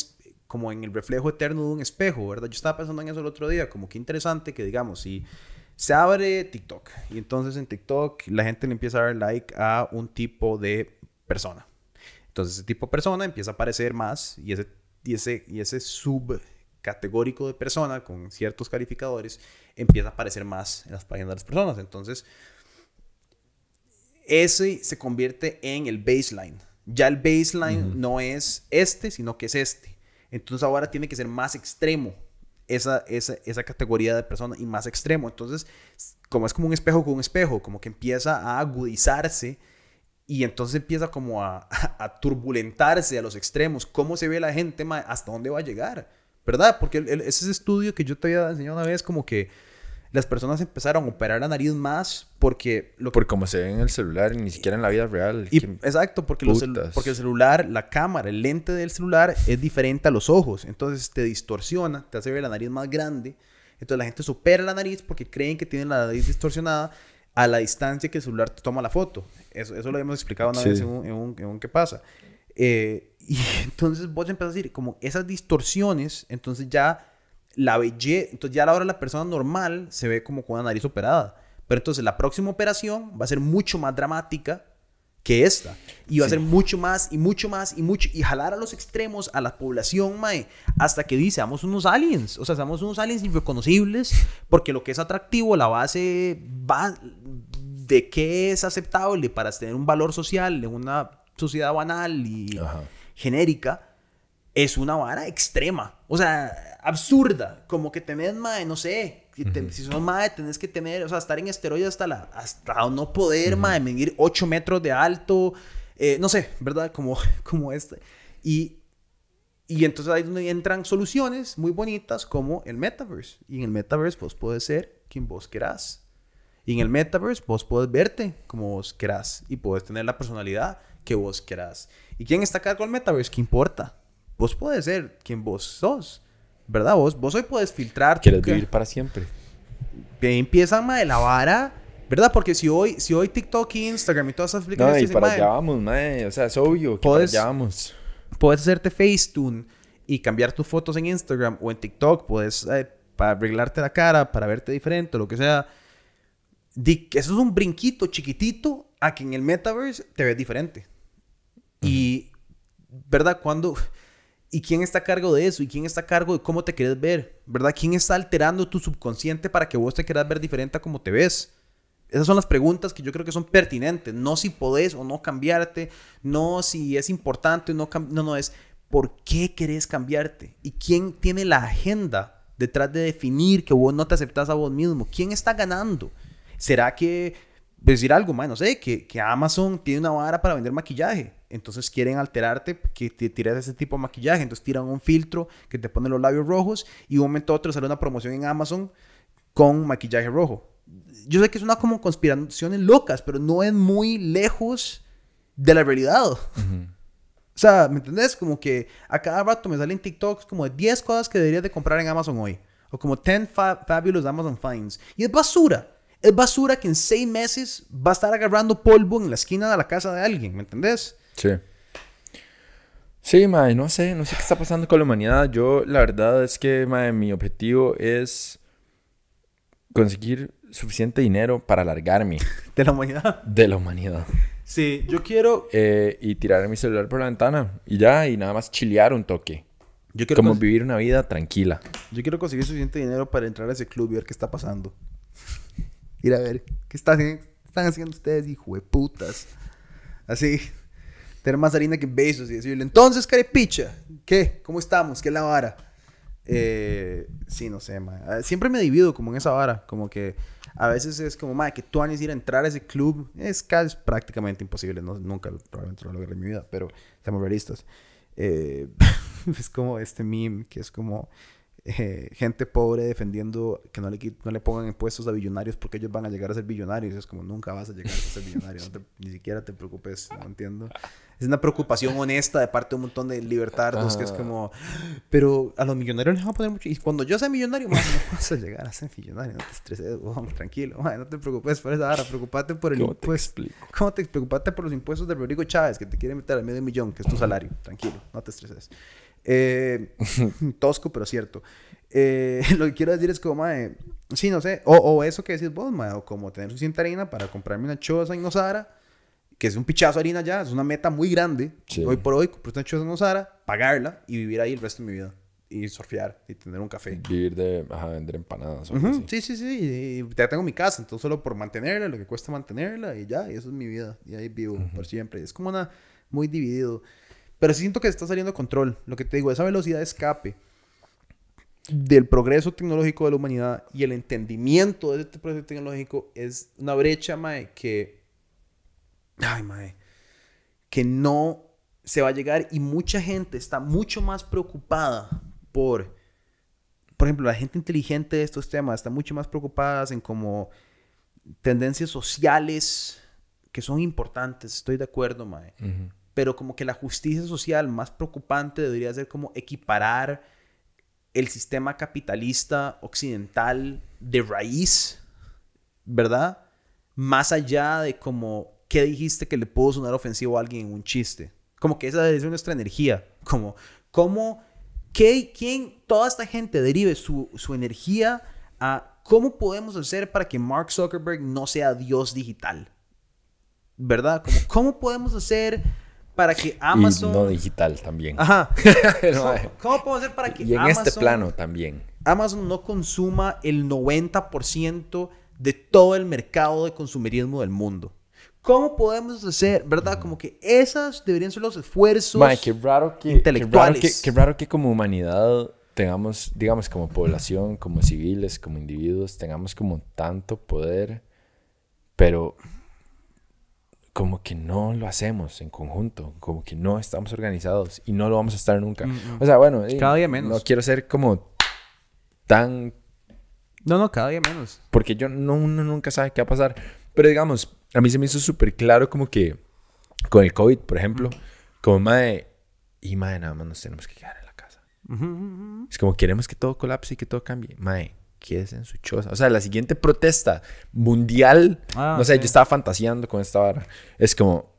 como en el reflejo eterno de un espejo, ¿verdad? Yo estaba pensando en eso el otro día, como que interesante que digamos, si se abre TikTok y entonces en TikTok la gente le empieza a dar like a un tipo de persona. Entonces ese tipo de persona empieza a aparecer más y ese, y ese, y ese subcategórico de persona con ciertos calificadores empieza a aparecer más en las páginas de las personas. Entonces ese se convierte en el baseline. Ya el baseline no es este, sino que es este. Entonces ahora tiene que ser más extremo esa, esa, esa categoría de persona y más extremo. Entonces, como es como un espejo con un espejo, como que empieza a agudizarse y entonces empieza como a, a turbulentarse a los extremos. ¿Cómo se ve la gente? ma? ¿Hasta dónde va a llegar? ¿Verdad? Porque el- el- ese estudio que yo te había enseñado una vez, como que las personas empezaron a operar la nariz más porque lo que Por como se ve en el celular, ni siquiera en la vida real. y- que- exacto, porque, los porque el celular, la cámara, el lente del celular es diferente a los ojos. Entonces te distorsiona, te hace ver la nariz más grande. Entonces la gente supera la nariz porque creen que tienen la nariz distorsionada a la distancia que el celular te toma la foto. Eso, eso lo hemos explicado una Sí. vez en un, en un- en un ¿Qué pasa? Eh, y entonces vos empiezas a decir, como esas distorsiones, entonces ya la belleza, entonces ya a la hora la persona normal se ve como con una nariz operada. Pero entonces la próxima operación va a ser mucho más dramática que esta. Y va a ser mucho más y mucho más y mucho. Y jalar a los extremos a la población, mae, hasta que dice, seamos unos aliens. O sea, seamos unos aliens irreconocibles. Porque lo que es atractivo, la base va de qué es aceptable para tener un valor social en una sociedad banal y Ajá. genérica, es una vara extrema. O sea, absurda. Como que tenés, mae, no sé. que te- Si sos mae, tenés que tener, o sea, estar en esteroides hasta, la, hasta no poder, mae, medir 8 metros de alto. eh, no sé, ¿verdad? Como, como este. Y, y entonces ahí es donde entran soluciones muy bonitas como el metaverse. Y en el metaverse vos puedes ser quien vos querás. Y en el metaverse vos puedes verte como vos querás. Y puedes tener la personalidad que vos querás. ¿Y quién está a cargo del metaverse? ¿Qué importa? Vos puedes ser quien vos sos. ¿Verdad? Vos, vos hoy puedes filtrar. ¿Quieres vivir para siempre? que empiezan mae, la vara, ¿verdad? Porque si hoy, si hoy TikTok, Instagram y todas esas No, aplicaciones y dicen, para allá vamos, mae. O sea, es obvio que Puedes- para allá vamos. puedes hacerte Facetune y cambiar tus fotos en Instagram o en TikTok, puedes eh, para arreglarte la cara, para verte diferente, lo que sea. Di- eso es un brinquito chiquitito a que en el metaverse te ves diferente. Y, ¿verdad? Cuando... ¿Y quién está a cargo de eso? ¿Y quién está a cargo de cómo te quieres ver? ¿Verdad? ¿Quién está alterando tu subconsciente para que vos te quieras ver diferente a cómo te ves? Esas son las preguntas que yo creo que son pertinentes. No si podés o no cambiarte, no si es importante o no No, no, es por qué querés cambiarte y quién tiene la agenda detrás de definir que vos no te aceptás a vos mismo. ¿Quién está ganando? ¿Será que, decir algo, más no sé, que, que Amazon tiene una vara para vender maquillaje? Entonces quieren alterarte que te tires ese tipo de maquillaje, entonces tiran un filtro que te pone los labios rojos y un momento a otro sale una promoción en Amazon con maquillaje rojo. Yo sé que es una como conspiraciones locas, pero no es muy lejos de la realidad. O sea, ¿me entendés? Como que a cada rato me salen TikToks como de 10 cosas que deberías de comprar en Amazon hoy. O como 10 fabulous Amazon finds. Y es basura. Es basura que en 6 meses va a estar agarrando polvo en la esquina de la casa de alguien. ¿Me entendés? Sí. Sí, mae, no sé, no sé qué está pasando con la humanidad. Yo, la verdad es que, mae, mi objetivo es conseguir suficiente dinero para alargarme. ¿De la humanidad? De la humanidad. Sí, yo quiero... Eh, y tirar mi celular por la ventana. Y ya, y nada más chilear un toque. Yo quiero Como vivir una vida tranquila. Yo quiero conseguir suficiente dinero para entrar a ese club y ver qué está pasando. Ir a ver qué están haciendo ustedes, hijo de putas. Así tener más harina que besos y decirle, entonces, carepicha, ¿qué? ¿Cómo estamos? ¿Qué es la vara? Eh, sí, no sé. Ah, siempre me divido como en esa vara, como que a veces es como, ma, que tú antes ir a entrar a ese club es casi prácticamente imposible, no, nunca probablemente lo logré en mi vida, pero estamos realistas. Eh, es como este meme que es como eh, gente pobre defendiendo que no le, no le pongan impuestos a billonarios porque ellos van a llegar a ser billonarios. Es como nunca vas a llegar a ser billonario, ni siquiera te preocupes, no entiendo. Es una preocupación honesta de parte de un montón de libertarios que es como, pero a los millonarios les van a poner mucho. Y cuando yo sea millonario, no vas a llegar a ser millonario, no te estreses, tranquilo, no te preocupes por esa hora, preocupate por el impuesto. ¿Cómo te Preocupate por los impuestos de Rodrigo Chávez que te quiere meter al medio millón, que es tu salario, tranquilo, no te estreses. Eh, tosco, pero cierto. Eh, lo que quiero decir es como, mae, sí, no sé, o, eso que decís vos, mae, o como tener suficiente harina para comprarme una choza en Osara, que es un pichazo de harina ya, es una meta muy grande. Hoy por hoy, comprar una choza en Osara, pagarla y vivir ahí el resto de mi vida. Y surfear y tener un café. Vivir de, ajá, vender empanadas. Sí, sí, sí. Y ya tengo mi casa, entonces solo por mantenerla, lo que cuesta mantenerla y ya, y eso es mi vida. Y ahí vivo por siempre. Es como una, muy dividido. Pero siento que está saliendo control. Lo que te digo, esa velocidad de escape del progreso tecnológico de la humanidad y el entendimiento de este progreso tecnológico es una brecha, mae, que... Ay, mae. Que no se va a llegar y mucha gente está mucho más preocupada por... Por ejemplo, la gente inteligente de estos temas está mucho más preocupada en como tendencias sociales que son importantes, estoy de acuerdo, mae pero como que la justicia social más preocupante debería ser como equiparar el sistema capitalista occidental de raíz, ¿verdad? Más allá de como, ¿qué dijiste que le pudo sonar ofensivo a alguien en un chiste? Como que esa ser nuestra energía, como, ¿cómo, qué, quién, toda esta gente derive su, su energía a cómo podemos hacer para que Mark Zuckerberg no sea Dios digital? ¿Verdad? Como, ¿cómo podemos hacer para que Amazon... Y no digital también. Ajá. ¿Cómo, podemos hacer para que Y en este plano también. Amazon no consuma el 90% de todo el mercado de consumerismo del mundo. ¿Cómo podemos hacer, verdad? Como que esas deberían ser los esfuerzos qué raro que, intelectuales. Qué raro que, como humanidad tengamos, digamos, como población, como civiles, como individuos, tengamos como tanto poder, pero como que no lo hacemos en conjunto, como que no estamos organizados y no lo vamos a estar nunca. Mm, mm. O sea, bueno, cada día menos. No quiero ser como tan... No, no, cada día menos. Porque yo no, uno nunca sabe qué va a pasar. Pero digamos, a mí se me hizo súper claro como que con el COVID, por ejemplo, como madre, y madre, nada más nos tenemos que quedar en la casa. Es como queremos que todo colapse y que todo cambie. Madre, es en su choza. O sea, la siguiente protesta mundial, ah, no sé, yo estaba fantaseando con esta vara. Es como,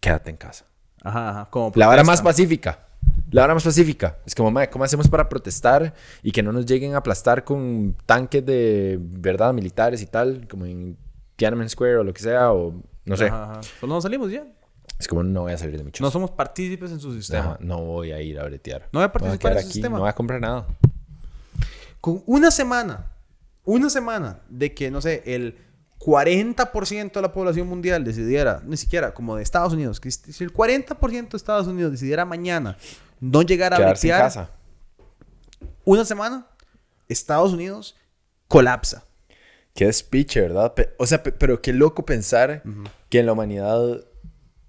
quédate en casa. Ajá, ajá. Como la vara más pacífica. La vara más pacífica. Es como, madre, ¿cómo hacemos para protestar y que no nos lleguen a aplastar con tanques de verdad militares y tal, como en Tiananmen Square o lo que sea, o no sé. Ajá, Pues no salimos ya. Es como no voy a salir de mi choza. No somos partícipes en su sistema. no voy a ir a bretear. No voy a participar en su sistema. No voy a comprar nada con una semana, una semana de que, no sé, el 40% de la población mundial decidiera, ni siquiera como de Estados Unidos, que si el 40% de Estados Unidos decidiera mañana no llegar a Quedarse en bretear casa. una semana, Estados Unidos colapsa. Qué despiche, ¿verdad? O sea, pe- pero qué loco pensar que en la humanidad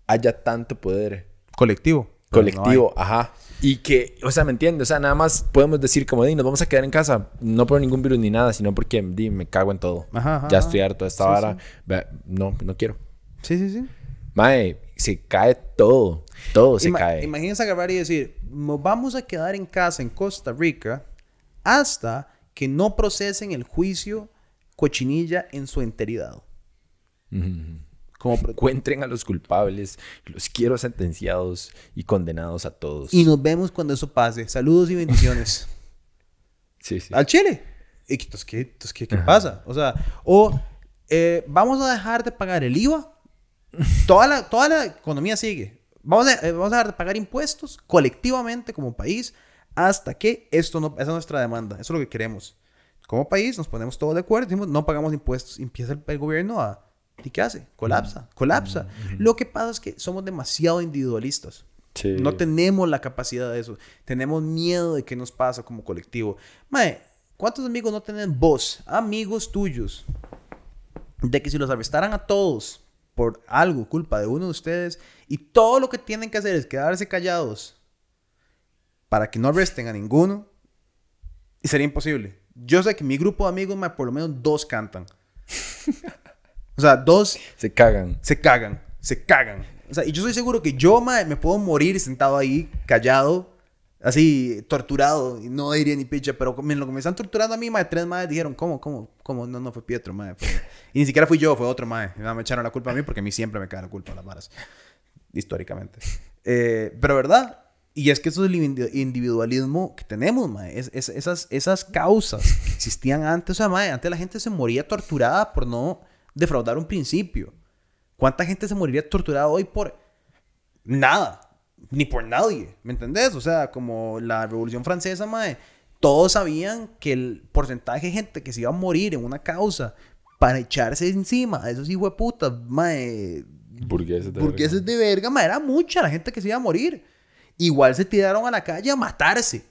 haya tanto poder Colectivo. No colectivo, ajá. Y que, o sea, ¿me entiendes? O sea, nada más podemos decir como, di, nos vamos a quedar en casa, no por ningún virus ni nada, sino porque, di, me cago en todo. Ajá, ajá, ya estoy harto de esta Sí, vara. No, no quiero. Sí, sí, sí. Mae, se cae todo. Todo se Ima- cae. Imagínense agarrar y decir, nos vamos a quedar en casa en Costa Rica hasta que no procesen el juicio cochinilla en su enteridad. Ujú. Como Encuentren a los culpables, los quiero sentenciados y condenados a todos. y nos vemos cuando eso pase. Saludos y bendiciones. Sí, sí. Al Chile. ¿Y qué, qué, qué pasa? O sea, o eh, vamos a dejar de pagar el IVA. Toda la, toda la economía sigue. Vamos a, eh, vamos a dejar de pagar impuestos colectivamente como país hasta que esto no... Esa es nuestra demanda. Eso es lo que queremos. Como país nos ponemos todos de acuerdo. Decimos, no pagamos impuestos. Empieza el, el gobierno a... ¿Y qué hace? Colapsa. Colapsa. Lo que pasa es que somos demasiado individualistas. Sí. No tenemos la capacidad de eso. Tenemos miedo de qué nos pasa como colectivo. Mae, ¿cuántos amigos no tienen vos? Amigos tuyos. De que si los arrestaran a todos por algo, culpa de uno de ustedes, y todo lo que tienen que hacer es quedarse callados para que no arresten a ninguno, y sería imposible. Yo sé que mi grupo de amigos, mae, por lo menos dos cantan. O sea, dos Se cagan. se cagan, se cagan. O sea, y yo estoy seguro que yo, mae, me puedo morir sentado ahí, callado, así, torturado, y no diría ni picha, pero en lo que me están torturando a mí, mae, tres madres dijeron, ¿cómo, cómo, cómo? No, no fue Pietro, mae. fue- Y ni siquiera fui yo, fue otro mae. Me echaron la culpa a mí porque a mí siempre me cae la culpa a las varas, históricamente. Eh, pero, ¿verdad? Y es que eso es el indi- individualismo que tenemos, mae. Es, es- esas, esas causas existían antes, o sea, mae, antes la gente se moría torturada por no defraudar un principio. ¿Cuánta gente se moriría torturada hoy por nada? Ni por nadie, ¿me entendés? O sea, como la Revolución Francesa, mae, todos sabían que el porcentaje de gente que se iba a morir en una causa para echarse encima a esos hijos de puta, mae, Burgueses de burgueses de verga, mae, era mucha la gente que se iba a morir. Igual se tiraron a la calle a matarse.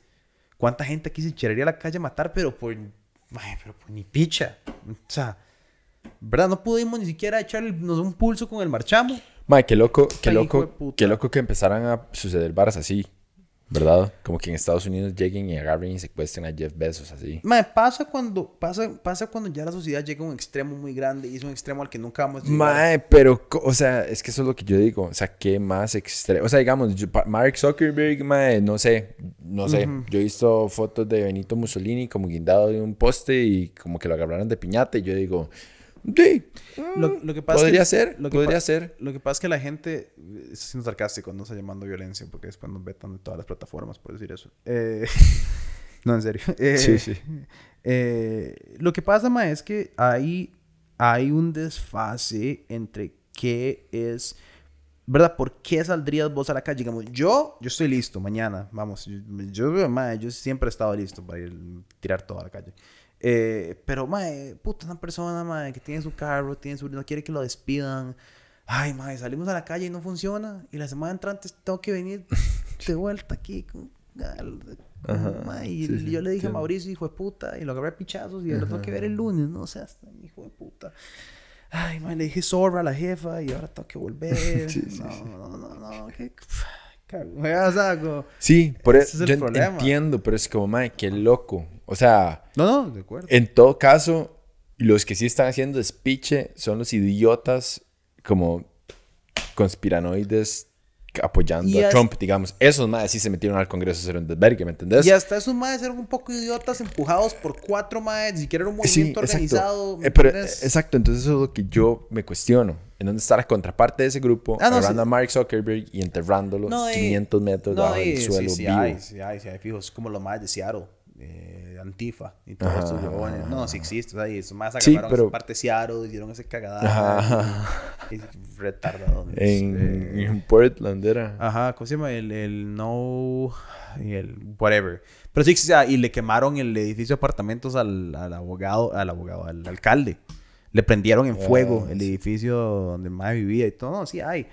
¿Cuánta gente aquí se echaría a la calle a matar, pero por, mae, pero por ni picha? O sea, ¿verdad? No pudimos ni siquiera echarnos un pulso con el marchamo. Mae, qué loco, qué Ay, loco, qué loco que empezaran a suceder varas así, ¿verdad? Como que en Estados Unidos lleguen y agarren y secuestren a Jeff Bezos así. Mae, pasa cuando, pasa, pasa cuando ya la sociedad llega a un extremo muy grande y es un extremo al que nunca vamos a llegar. Mae, pero, o sea, es que eso es lo que yo digo. O sea, qué más extremo. O sea, digamos, yo- Mark Zuckerberg, mae, no sé, no sé. Yo he visto fotos de Benito Mussolini como guindado de un poste y como que lo agarraron de piñata y yo digo, sí, Lo, lo que pasa podría es que, ser, lo que podría ser. Lo que pasa es que la gente, eh, está siendo sarcástico, no está llamando violencia, porque después nos vetan de todas las plataformas por decir eso. Eh, no, en serio. Eh, Sí, sí. eh, lo que pasa, ma, es que hay, hay un desfase entre qué es, ¿verdad? ¿Por qué saldrías vos a la calle? Digamos, yo, yo estoy listo mañana, vamos, yo, yo, ma, yo siempre he estado listo para ir tirar todo a la calle. Eh, pero, mae, puta, una persona, mae, que tiene su carro, tiene su... no quiere que lo despidan. Ay, mae, salimos a la calle y no funciona. Y la semana entrante tengo que venir de vuelta aquí. con- Ajá, mae, y sí, sí, yo le dije a. Mauricio, hijo de puta, y lo agarré a pichazos y lo tengo que ver el lunes. No seas tan hijo de puta. Ay, mae, le dije zorra a la jefa y ahora tengo que volver. No, no, no, no, qué... cago. O sea, como- Sí, por eso es el yo problema. entiendo, pero es como, mae, qué loco. O sea, No, no, de acuerdo. en todo caso, los que sí están haciendo despiche son los idiotas como conspiranoides apoyando Y a Trump, digamos. Esos más sí se metieron al Congreso a hacer un desvergue, ¿me entendés? Y hasta esos maes eran un poco idiotas empujados por cuatro maes, ni siquiera era un Sí, movimiento organizado. ¿me Eh, pero, exacto, entonces eso es lo que yo me cuestiono. ¿En dónde está la contraparte de ese grupo? Ah, no, agarrando sí. a Mark Zuckerberg y enterrándolo No, y- 500 metros No, debajo y- del suelo sí, sí vivo. hay, sí hay, sí hay fijos, como los maes de Seattle, eh, Antifa y todos estos huevones. No, sí existe, o sea, y esos maes Sí, agarraron pero- esa parte Seattle, hicieron ese cagadal. Ajá. Y retardados. En, eh, en Portland era. Ajá, ¿cómo se llama? El, el no... Y el whatever. Pero sí, sea, y le quemaron el edificio de apartamentos al, al abogado, al abogado, al alcalde. le prendieron en fuego el edificio donde mae vivía y todo. No, sí hay.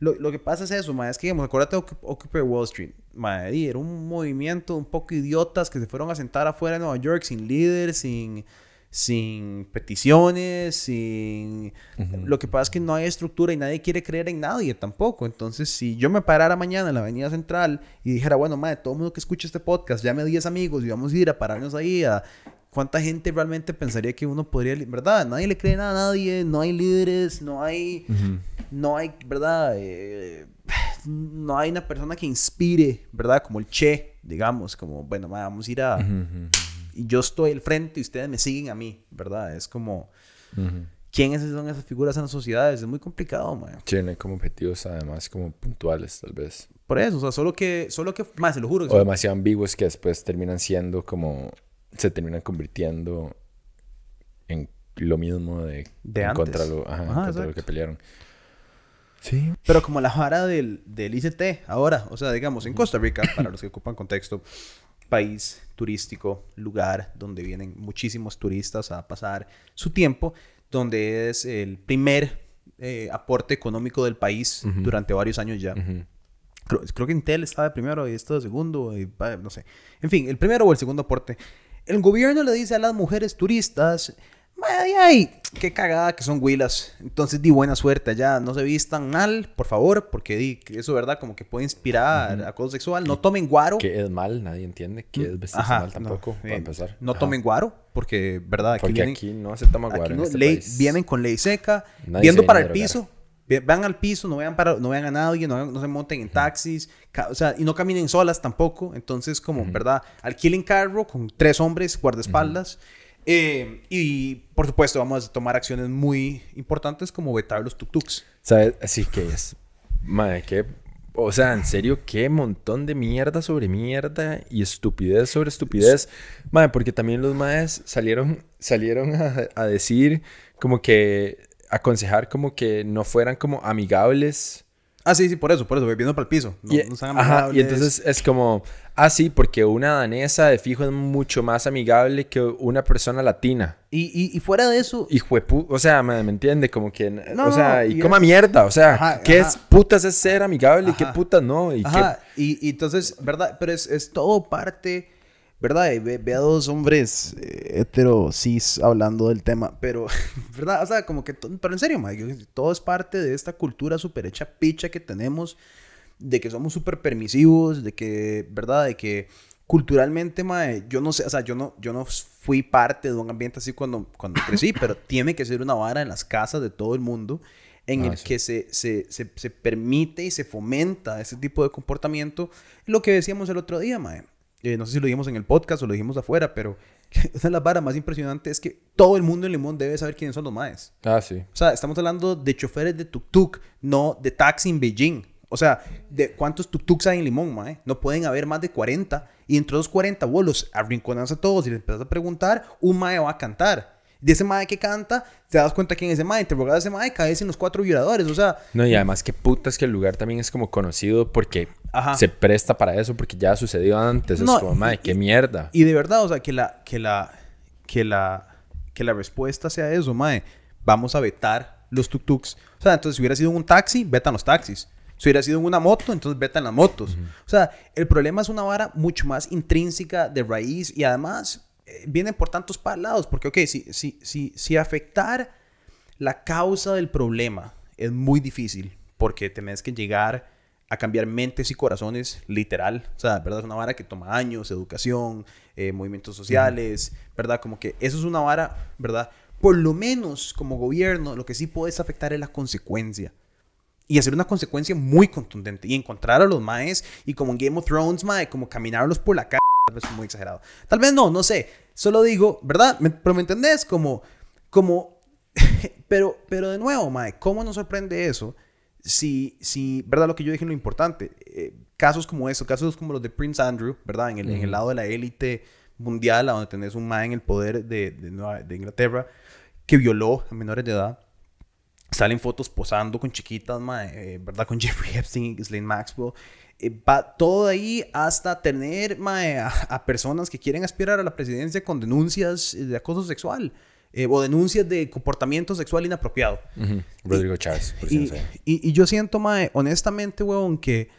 Lo, lo, que pasa es eso, mae, es que, digamos, acuérdate de Occupy Wall Street. Mae, era un movimiento un poco idiotas que se fueron a sentar afuera de Nueva York sin líder, sin sin peticiones, sin... Lo que pasa es que no hay estructura y nadie quiere creer en nadie tampoco. Entonces, si yo me parara mañana en la Avenida Central y dijera, bueno, madre, todo el mundo que escucha este podcast, llame a 10 amigos y vamos a ir a pararnos ahí a... ¿Cuánta gente realmente pensaría que uno podría... ¿Verdad? Nadie le cree nada a nadie, no hay líderes, no hay... No hay, ¿verdad? Eh, no hay una persona que inspire, ¿verdad? Como el Che, digamos, como, bueno, vamos a ir a y yo estoy al frente y ustedes me siguen a mí, ¿verdad? Es como... ¿Quiénes son esas figuras en las sociedades? Es muy complicado, man. Tiene como objetivos además como puntuales, tal vez. Por eso, o sea, solo que, solo que, más, se lo juro. o demasiado ambiguos que después terminan siendo como, se terminan convirtiendo en lo mismo de, de contra, lo, ajá, contra lo que pelearon. Sí. Pero como la vara del, del ICT ahora, o sea, digamos, en Costa Rica, para los que ocupan contexto, país turístico, lugar donde vienen muchísimos turistas a pasar su tiempo, donde es el primer eh, aporte económico del país durante varios años ya. creo, que Intel estaba de primero y esto de segundo, y, no sé. En fin, el primero o el segundo aporte. El gobierno le dice a las mujeres turistas, Ay, ay, qué cagada que son huilas. Entonces, di buena suerte allá. No se vistan mal, por favor, porque di, eso, ¿verdad? Como que puede inspirar a acoso sexual. No tomen guaro. Que es mal, nadie entiende que es vestirse mal tampoco, no, para empezar. No tomen guaro, porque, ¿verdad? Aquí porque aquí no se toma guaro. En este Vienen con ley seca, viendo para el piso. Vean al piso, no vean, para, no vean a nadie, no, se monten en taxis, o sea, y no caminen solas tampoco. Entonces, como, ¿verdad? Alquilen carro con tres hombres, guardaespaldas. Eh, y por supuesto, vamos a tomar acciones muy importantes como vetar los tuk-tuks. ¿Sabes? Así que es. Madre, qué. O sea, en serio, qué montón de mierda sobre mierda y estupidez sobre estupidez. Madre, porque también los maes salieron, salieron a, a decir como que. aconsejar como que no fueran como amigables Ah, sí, sí, por eso, por eso, viendo para el piso. No, y, ajá, y entonces es como, ah, sí, porque una danesa de fijo es mucho más amigable que una persona latina. Y, y, fuera de eso. Hijo de o sea, me, entiende, como que. o sea, y, coma mierda, o sea, ¿qué es putas es ser amigable y qué putas no? Y, ajá, y, entonces, ¿verdad? Pero es, es todo parte ¿verdad? Ve, a dos hombres eh, hetero cis hablando del tema, pero, ¿verdad? O sea, como que, pero en serio, Mike, todo es parte de esta cultura súper hecha picha que tenemos, de que somos súper permisivos, de que, ¿verdad? De que culturalmente, mae, yo no sé, o sea, yo no, yo no fui parte de un ambiente así cuando, cuando crecí, pero tiene que ser una vara en las casas de todo el mundo en ah, el que se, se, se, se, permite y se fomenta ese tipo de comportamiento. Lo que decíamos el otro día, mae. Eh, no sé si lo dijimos en el podcast o lo dijimos afuera, pero una de las varas más impresionantes es que todo el mundo en Limón debe saber quiénes son los maes. Ah, sí. O sea, estamos hablando de choferes de tuk-tuk, no de taxi en Beijing. O sea, de cuántos tuk-tuks hay en Limón, mae. No pueden haber más de 40. Y entre los 40 bolos arrinconas a todos y les empiezas a preguntar, un mae va a cantar de ese mae que canta, te das cuenta quién es ese mae, interrogas a ese mae, caes en los cuatro violadores, o sea... No, y además que puta es que el lugar también es como conocido porque se presta para eso, porque ya ha sucedido antes, es como, mae, qué mierda. Y de verdad, o sea, que la, que la, que la, que la respuesta sea eso, mae, vamos a vetar los tuk-tuks. O sea, entonces si hubiera sido un taxi, vetan los taxis. Si hubiera sido una moto, entonces vetan las motos. O sea, el problema es una vara mucho más intrínseca de raíz y además vienen por tantos lados, porque, ok, si, si, si, si afectar la causa del problema es muy difícil, porque tenés que llegar a cambiar mentes y corazones literal, o sea, ¿verdad? Es una vara que toma años, educación, eh, movimientos sociales, ¿verdad? Como que eso es una vara, ¿verdad? Por lo menos como gobierno, lo que sí puedes afectar es la consecuencia. Y hacer una consecuencia muy contundente. Y encontrar a los maes y como en Game of Thrones, mae, como caminarlos por la calle tal vez muy exagerado. Tal vez no, no sé. Solo digo, ¿verdad? pero me entendés como, como, pero, pero de nuevo, Mae, ¿cómo nos sorprende eso? Si, si, ¿verdad? Lo que yo dije lo importante. Eh, casos como eso, casos como los de Prince Andrew, ¿verdad? En el, en el lado de la élite mundial, donde tenés un Mae en el poder de, de, Inglaterra que violó a menores de edad. Salen fotos posando con chiquitas, mae, eh, ¿verdad? Con Jeffrey Epstein, Ghislaine Maxwell. Eh, va todo ahí hasta tener a, personas que quieren aspirar a la presidencia con denuncias de acoso sexual. eh, o denuncias de comportamiento sexual inapropiado. Rodrigo Chávez. Por y, y, y, yo siento, mae, honestamente, huevón, que...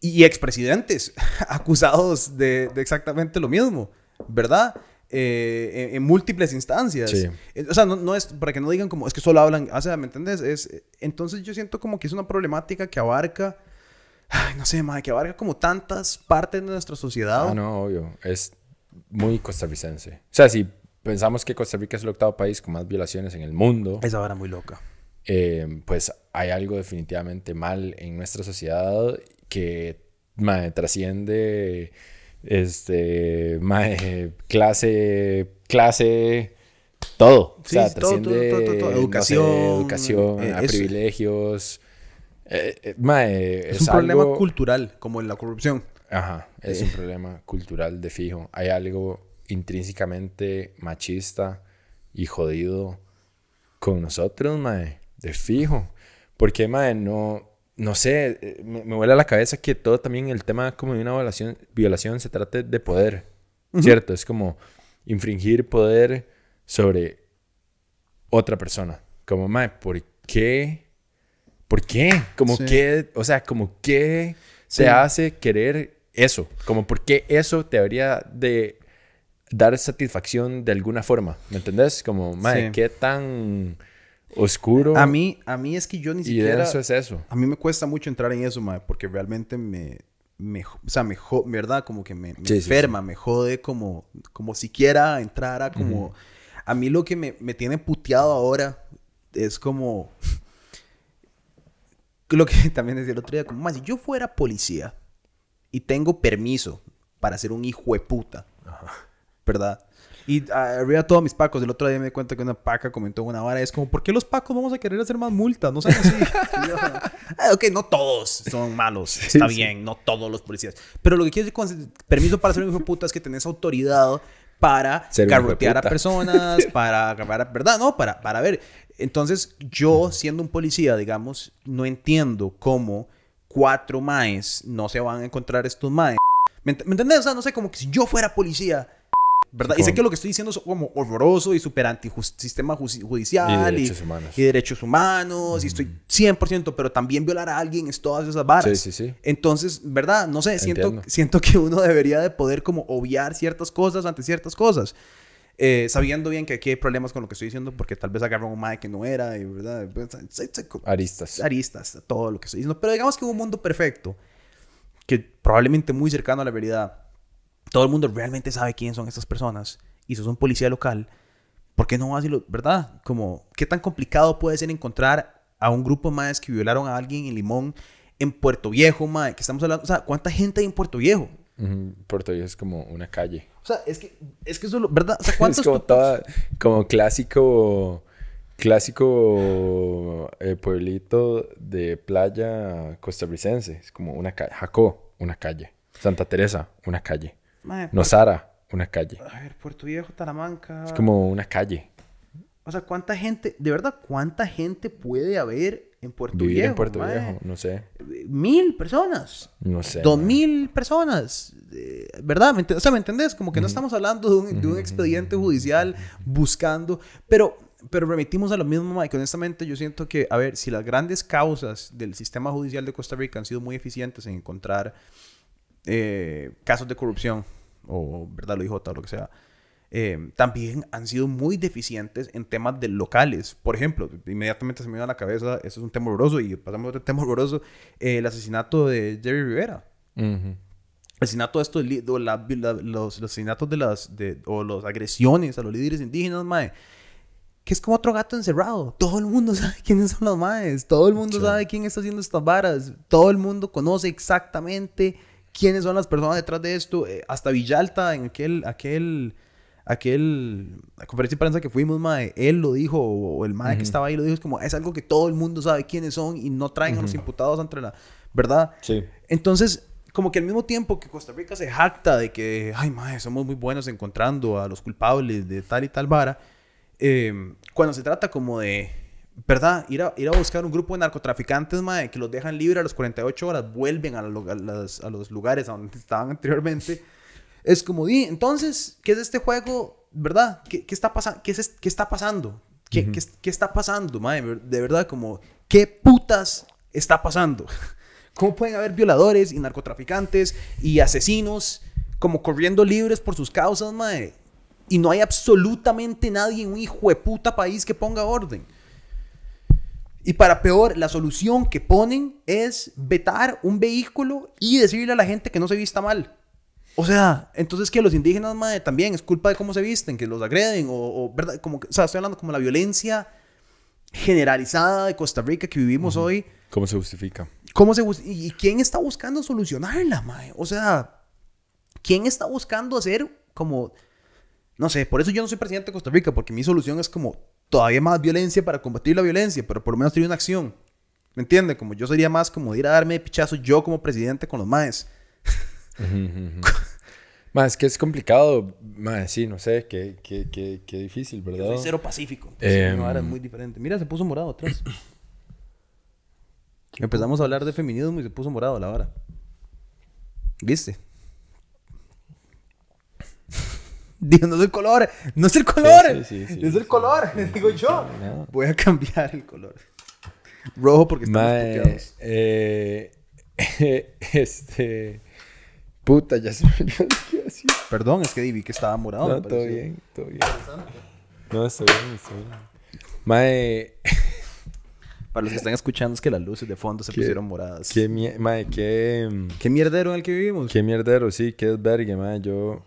Y expresidentes acusados de, de exactamente lo mismo, ¿verdad? Eh, en, múltiples instancias. Sí. O sea, no, no, es para que no digan como es que solo hablan, o sea, ¿me entiendes? Es, entonces yo siento como que es una problemática que abarca, ay, no sé, más que abarca como tantas partes de nuestra sociedad. Ah, no, obvio. Es muy costarricense. O sea, si pensamos que Costa Rica es el octavo país con más violaciones en el mundo. Esa vara muy loca. Eh, pues hay algo definitivamente mal en nuestra sociedad que trasciende este, clase, clase, todo. o sea, trasciende educación, educación eh, a privilegios. Eh, eh, es, un problema cultural, como en la corrupción. Ajá, es un problema cultural de fijo. Hay algo intrínsecamente machista y jodido con nosotros, mae, de fijo. Porque, mae, no, no sé, eh, me, me vuela la cabeza que todo también el tema como de una violación, violación se trate de poder, ¿cierto? Es como infringir poder sobre otra persona. Como, mae, ¿por qué? ¿Por qué? Como que, o sea, como que se hace querer eso. Como, ¿por qué eso te debería de dar satisfacción de alguna forma? ¿Me entendés? Como, mae, ¿qué tan oscuro. A mí, a mí es que yo ni siquiera. Eso es eso. A mí me cuesta mucho entrar en eso, mae, porque realmente me. me o sea, me ¿verdad? Como que me, enferma, me jode como, como siquiera entrara como. A mí lo que me, me tiene puteado ahora es como. lo que también decía el otro día, como, más, si yo fuera policía y tengo permiso para ser un hijo de puta, ¿verdad? Y ah, arriba todos mis pacos. El otro día me di cuenta que una paca comentó una vara. Es como, ¿por qué los pacos vamos a querer hacer más multas? No sé así. Ah, ok, no todos son malos. Está bien, no todos los policías. Pero lo que quiero decir con permiso para ser un hijo de puta es que tenés autoridad para garrotear a personas, para, para, ¿verdad? No, para, para ver. Entonces, yo siendo un policía, digamos, no entiendo cómo cuatro maes no se van a encontrar estos maes. ¿Me, ¿Me entendés? O sea, no sé, como que si yo fuera policía ¿verdad? Y sé que lo que estoy diciendo es como horroroso y súper anti-sistema judicial y derechos humanos. Y, derechos humanos, y estoy 100%, pero también violar a alguien es todas esas varas. Sí, sí, sí. Entonces, ¿verdad? No sé, siento, siento que uno debería de poder como obviar ciertas cosas ante ciertas cosas. Eh, sabiendo bien que aquí hay problemas con lo que estoy diciendo, porque tal vez agarró un mae que no era, y, ¿verdad? Aristas. Aristas, todo lo que estoy diciendo. Pero digamos que un mundo perfecto, que probablemente muy cercano a la verdad, todo el mundo realmente sabe quién son estas personas y sos un policía local, ¿por qué no vas y lo, verdad? Como, ¿qué tan complicado puede ser encontrar a un grupo más que violaron a alguien en Limón, en Puerto Viejo, más que estamos hablando, o sea, ¿cuánta gente hay en Puerto Viejo? Puerto Viejo es como una calle. O sea, es que, es que eso, ¿verdad? O sea, ¿cuántos es como, toda, como clásico, clásico eh, pueblito de playa costarricense. Es como una calle. Jacó, una calle. Santa Teresa, una calle. Nosara, una calle. A ver, Puerto Viejo, Talamanca. Es como una calle. O sea, ¿cuánta gente, de verdad, cuánta gente puede haber en Puerto Vivir Viejo? en Puerto Viejo, no sé. Mil personas. No sé. Dos mil personas. ¿Verdad? o sea, ¿me entendés? Como que no estamos hablando de un, de un expediente judicial buscando. Pero, pero remitimos a lo mismo, Mike. Honestamente, yo siento que, a ver, si las grandes causas del sistema judicial de Costa Rica han sido muy eficientes en encontrar eh, casos de corrupción, o verdad lo dijo o lo que sea, eh, también han sido muy deficientes en temas de locales. Por ejemplo, inmediatamente se me viene a la cabeza, eso es un tema horroroso, y pasamos a otro tema horroroso, eh, el asesinato de Jerry Rivera. El asesinato de estos, los, asesinatos de las, de, o las agresiones a los líderes indígenas, mae que es como otro gato encerrado. Todo el mundo sabe quiénes son los maes. Todo el mundo sabe quién está haciendo estas varas. Todo el mundo conoce exactamente quiénes son las personas detrás de esto. Eh, hasta Villalta, en aquel, aquel, aquel, la conferencia de prensa que fuimos, mae, él lo dijo, o el mae que estaba ahí lo dijo, es como, es algo que todo el mundo sabe quiénes son y no traen a los imputados entre la, ¿verdad? Sí. Entonces, como que al mismo tiempo que Costa Rica se jacta de que, ay, mae, somos muy buenos encontrando a los culpables de tal y tal vara, eh, cuando se trata como de ¿verdad? Ir a, ir a buscar un grupo de narcotraficantes, mae, que los dejan libres a las 48 horas, vuelven a, los, a los lugares a donde estaban anteriormente. Es como, di, entonces, ¿qué es este juego? ¿Verdad? ¿Qué, qué está, pasando? ¿Qué, es, ¿Qué está pasando? ¿Qué, qué, qué está pasando, mae? De verdad, como, ¿qué putas está pasando? ¿Cómo pueden haber violadores y narcotraficantes y asesinos como corriendo libres por sus causas, mae? Y no hay absolutamente nadie en un hijo de puta país que ponga orden. Y para peor, la solución que ponen es vetar un vehículo y decirle a la gente que no se vista mal. O sea, entonces que los indígenas, madre, también es culpa de cómo se visten, que los agreden, o, o, ¿verdad? Como o sea, estoy hablando como la violencia generalizada de Costa Rica que vivimos hoy. ¿Cómo se justifica? ¿Cómo se ¿Y quién está buscando solucionarla, madre? O sea, ¿quién está buscando hacer como... No sé, por eso yo no soy presidente de Costa Rica, porque mi solución es como todavía más violencia para combatir la violencia, pero por lo menos tener una acción. ¿Me entiende? Como yo sería más como ir a darme pichazo yo como presidente con los maes. Más que es complicado, más sí, no sé, qué, qué, qué, qué difícil, ¿verdad? Yo soy cero pacífico. Eh, ahora es muy diferente. Mira, se puso morado atrás. Empezamos a hablar de feminismo y se puso morado a la hora. ¿Viste? Digo, no es el color, no es el color, Sí, sí, sí, sí, es el color, digo yo. no. Voy a cambiar el color. Rojo porque estamos Mae, eh, este. Puta, ya se me olvidó lo que iba a decir. Perdón, es que vi que estaba morado. No, todo bien, todo bien. No, está bien, está bien. Mae, Para los que están escuchando es que las luces de fondo se Qué- pusieron moradas. qué, mae, qué, ¿Qué mierdero en el que vivimos? qué mierdero, sí, qué desvergue, mae. Yo.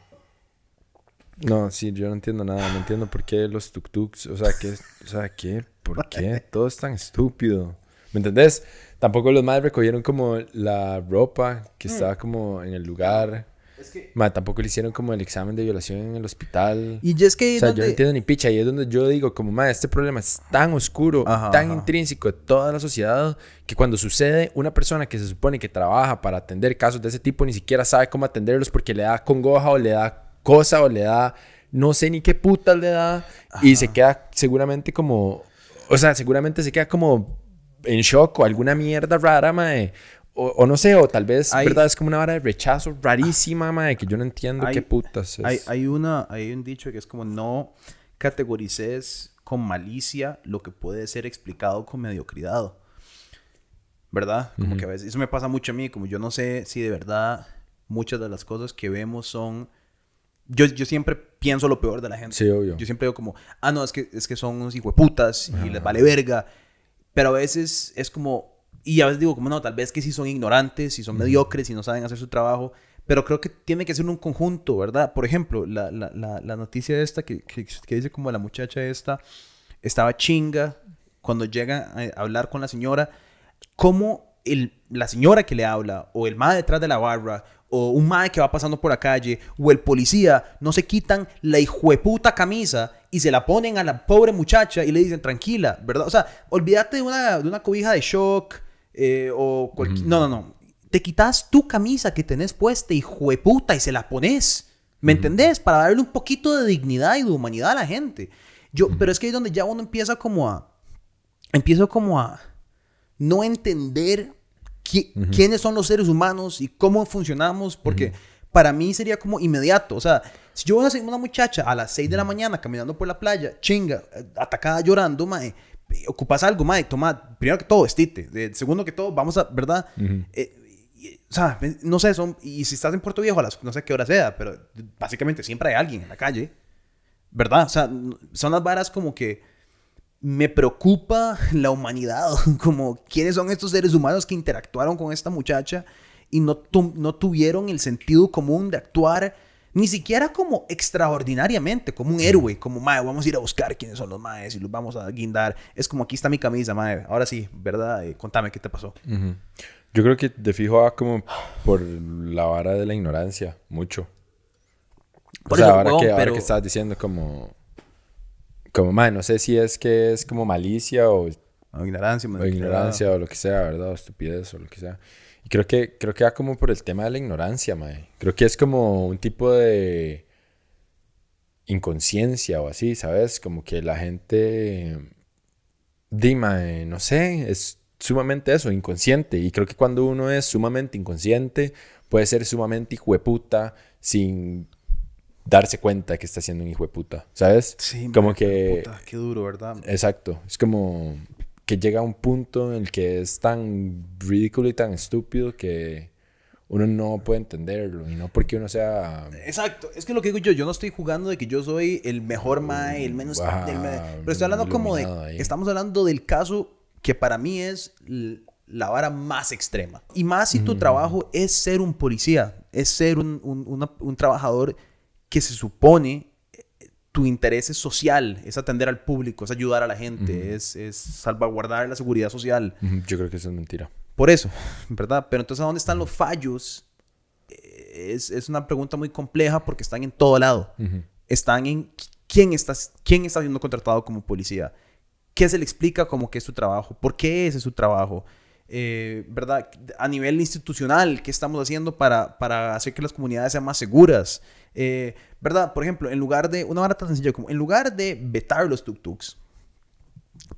No, sí, yo no entiendo nada. No entiendo por qué los tuk-tuks. O sea, ¿qué? O sea, ¿qué? ¿Por qué? Todo es tan estúpido. ¿Me entendés? Tampoco los madres recogieron como la ropa que estaba como en el lugar. Es que... Ma, tampoco le hicieron como el examen de violación en el hospital. Y es que... o sea, yo no entiendo ni picha. Y es donde yo digo, como, ma, este problema es tan oscuro, Ajá, tan ajá. intrínseco de toda la sociedad, que cuando sucede, una persona que se supone que trabaja para atender casos de ese tipo ni siquiera sabe cómo atenderlos porque le da congoja o le da cosa o le da no sé ni qué putas le da y se queda seguramente como, o sea, seguramente se queda como en shock o alguna mierda rara, mae. O, o no sé, o tal vez, Hay- ¿verdad? Es como una vara de rechazo rarísima, mae, que yo no entiendo Hay- qué putas es. Hay, hay, una, hay un dicho que es como no categorices con malicia lo que puede ser explicado con mediocridad. ¿Verdad? Como que a veces, eso me pasa mucho a mí, como yo no sé si de verdad muchas de las cosas que vemos son... Yo, yo siempre pienso lo peor de la gente. Sí, obvio. Yo siempre digo como, ah, no, es que, es que son unos hijueputas y les vale verga. Pero a veces es como, y a veces digo como, no, tal vez que sí son ignorantes, si son mediocres, si no saben hacer su trabajo. Pero creo que tiene que ser un conjunto, ¿verdad? Por ejemplo, la, la, la, la noticia esta que, que, que dice como la muchacha esta estaba chinga cuando llega a hablar con la señora, cómo el, la señora que le habla, o el mae detrás de la barra, o un mae que va pasando por la calle, o el policía, no se quitan la hijueputa camisa y se la ponen a la pobre muchacha y le dicen tranquila, ¿verdad? O sea, olvídate de una, de una cobija de shock, eh, o cualquier... No, no, no. Te quitas tu camisa que tenés puesta, hijueputa, y se la pones. ¿Me entendés? Para darle un poquito de dignidad y de humanidad a la gente. Yo, Pero es que ahí es donde ya uno empieza como a... Empiezo como a no entender qui- quiénes son los seres humanos y cómo funcionamos, porque para mí sería como inmediato. O sea, si yo veo a una, muchacha a las 6 de la mañana caminando por la playa, chinga, eh, atacada llorando, mae, eh, ocupas algo, mae, toma, primero que todo, vestite. Segundo que todo, vamos a, ¿verdad? Eh, y- o sea, no sé, son, y si estás en Puerto Viejo a las, no sé qué hora sea, pero básicamente siempre hay alguien en la calle, ¿verdad? O sea, son las varas como que me preocupa la humanidad, como quiénes son estos seres humanos que interactuaron con esta muchacha y no, tu- no tuvieron el sentido común de actuar ni siquiera como extraordinariamente, como un héroe, como, mae, vamos a ir a buscar quiénes son los maes y los vamos a guindar. Es como, aquí está mi camisa, mae, ahora sí, ¿verdad? Eh, contame qué te pasó. Yo creo que de fijo va como por la vara de la ignorancia, mucho. O Por sea, eso, ahora, huevón, que, ahora pero- que estabas diciendo como... Como, man, no sé si es que es como malicia o, O ignorancia, o ignorancia o lo que sea, ¿verdad? O estupidez o lo que sea. Y creo que, creo que va como por el tema de la ignorancia, mae. Creo que es como un tipo de inconsciencia o así, ¿sabes? Como que la gente... Dime, no sé, es sumamente eso, inconsciente. Y creo que cuando uno es sumamente inconsciente, puede ser sumamente hijueputa sin darse cuenta que está siendo un hijo de puta, ¿sabes? Sí, como mae, que... puta, qué duro, ¿verdad? Exacto, es como que llega a un punto en el que es tan ridículo y tan estúpido que uno no puede entenderlo y no porque uno sea... Exacto, es que lo que digo yo, yo no estoy jugando de que yo soy el mejor mae, el menos... El me- pero estoy hablando como de... ahí. Estamos hablando del caso que para mí es la vara más extrema. Y más si tu trabajo es ser un policía, es ser un, un- una- un trabajador que se supone eh, tu interés es social, es atender al público, es ayudar a la gente, es, es salvaguardar la seguridad social. Yo creo que eso es mentira. Por eso, ¿verdad? Pero entonces, ¿a dónde están los fallos? Eh, Es, es una pregunta muy compleja porque están en todo lado. Están en qui- quién está, quién está siendo contratado como policía. ¿Qué se le explica como que es su trabajo? ¿Por qué ese es su trabajo? Eh, ¿Verdad? A nivel institucional, ¿qué estamos haciendo para, para hacer que las comunidades sean más seguras? Eh, ¿Verdad? Por ejemplo, en lugar de, una vara tan sencilla como, en lugar de vetar los tuk-tuks,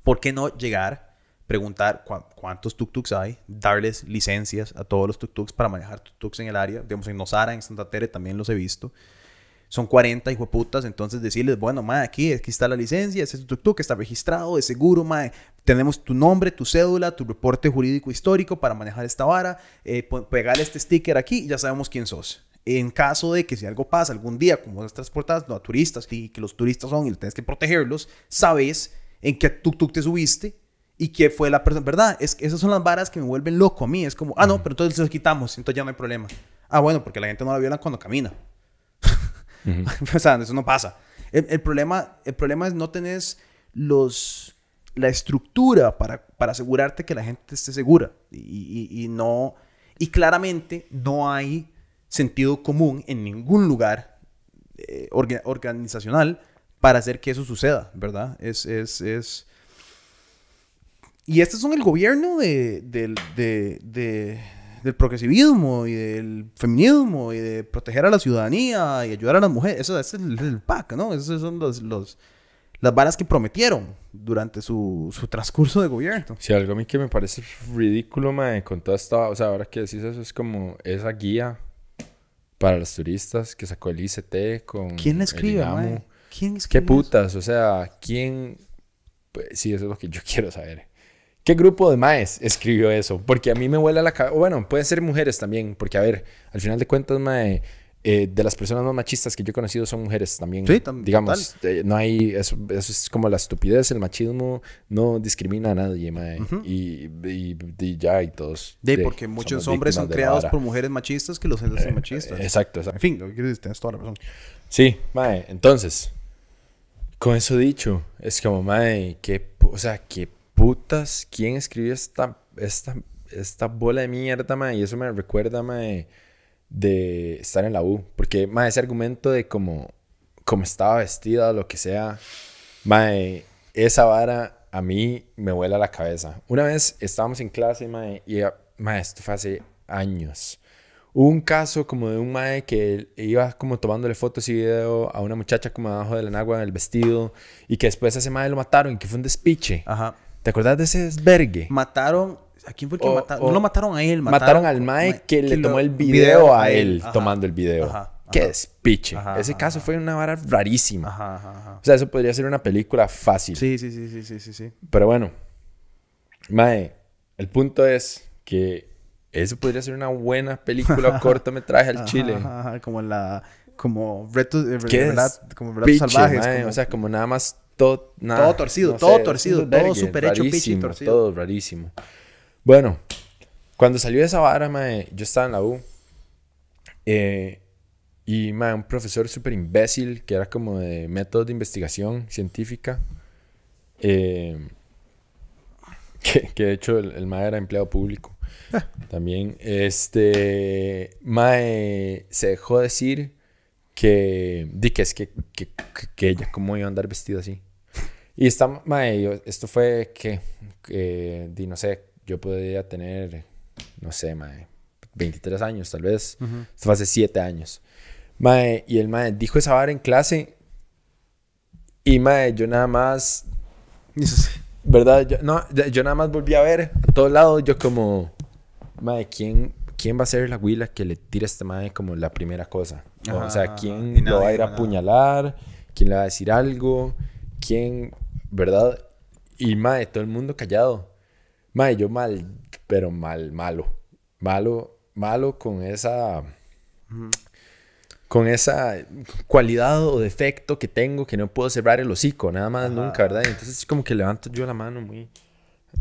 ¿por qué no llegar, preguntar cua- cuántos tuk-tuks hay, darles licencias a todos los tuk-tuks para manejar tuk-tuks en el área? Digamos, en Nosara, en Santa Tere también los he visto. Son 40 hijueputas, entonces decirles, bueno, ma, aquí, aquí está la licencia, es tu tuk-tuk, está registrado, es seguro, ma, tenemos tu nombre, tu cédula, tu reporte jurídico histórico para manejar esta vara, eh, pegarle este sticker aquí y ya sabemos quién sos. En caso de que si algo pasa algún día, como las transportadas no, a turistas, y que los turistas son y tienes que protegerlos, sabes en qué tuk-tuk te subiste y qué fue la persona, ¿verdad? Es, que esas son las varas que me vuelven loco a mí. Es como, ah, no, pero entonces los quitamos, entonces ya no hay problema. Ah, bueno, porque la gente no la viola cuando camina. o sea, eso no pasa. El, el problema, el problema es no tenés los, la estructura para, para asegurarte que la gente esté segura. Y, y- no... Y claramente no hay sentido común en ningún lugar eh, orga- organizacional para hacer que eso suceda, ¿verdad? Es... es, es... Y estos son el gobierno de- de- del progresivismo y del feminismo y de proteger a la ciudadanía y ayudar a las mujeres. Eso ese es el, el PAC, ¿no? Esos son los, los, las varas que prometieron durante su, su transcurso de gobierno. Si algo a mí que me parece ridículo, mae, con toda esta... O sea, ahora que decís eso, es como esa guía para los turistas que sacó el ICT con... ¿Quién la escribe, mae? ¿Quién ¿Qué escribe eso? putas? O sea, ¿quién...? Pues, sí, eso es lo que yo quiero saber. ¿Qué grupo de maes escribió eso? Porque a mí me huele a la cabeza... Bueno, pueden ser mujeres también. Porque, a ver, al final de cuentas, mae... eh, de las personas más machistas que yo he conocido son mujeres también. Sí, tam- Digamos, eh, no hay... Eso, eso es como la estupidez. El machismo no discrimina a nadie, mae. y, y- y ya, y todos... De, de- porque muchos hombres son creados por mujeres machistas que los hacen machistas. Exacto, exacto. En fin, lo que quieres tienes toda la razón. Sí, mae, entonces, con eso dicho, es como, mae, qué, pu- o sea, qué putas, ¿quién escribió esta, esta, esta bola de mierda, mae? Y eso me recuerda, mae, de estar en la U, porque, mae, ese argumento de como, como estaba vestida o lo que sea, mae, esa vara a mí me vuela la cabeza. Una vez estábamos en clase, mae, y, mae, esto fue hace años. Hubo un caso como de un mae que iba como tomándole fotos y video a una muchacha como abajo de la nagua en el vestido y que después ese mae lo mataron que fue un despiche. Ajá. ¿Te acuerdas de ese desvergue? Mataron. ¿A quién fue el que mataron? no lo mataron a él. Mataron, al mae ma- que le lo- tomó el video a él Ajá. tomando el video. Ajá, Qué ajá. despiche. Ese caso fue una vara rarísima. O sea, eso podría ser una película fácil. Sí, sí, sí, sí, sí, sí, sí. Pero bueno, Mae, el punto es que eso podría ser una buena película o cortometraje al chile. como la. Como retos. eh, ¿Qué verdad-? Como Piche, salvajes. mae, como- O sea, como nada más todo... Todo torcido, no todo sé, torcido, todo desvergue, súper hecho, rarísimo, torcido. Todo rarísimo. Bueno, cuando salió esa vara, mae, yo estaba en la U. eh, y, mae, un profesor súper imbécil que era como de métodos de investigación científica. eh, que, que de hecho el, el mae era empleado público. También, este, mae, se dejó decir que, di que es que, que- que ella, cómo iba a andar vestida así. Y está, mae, esto fue que, di, no sé, yo podía tener, no sé, mae, 23 años tal vez. Esto fue hace 7 años. Mae, y el mae dijo esa vara en clase. Y mae, yo nada más ¿Verdad? Yo, no, yo nada más volví a ver a todos lados. Yo como, madre, ¿quién, ¿quién va a ser la huila que le tire a este mae como la primera cosa? o sea, Ajá, ¿quién lo va a ir a apuñalar? ¿Quién le va a decir algo? ¿Quién, verdad? Y mae, todo el mundo callado. Mae, yo mal, pero mal, malo. Malo, malo con esa con esa cualidad o defecto que tengo que no puedo cerrar el hocico, nada más nunca, ¿verdad? Y entonces como que levanto yo la mano muy,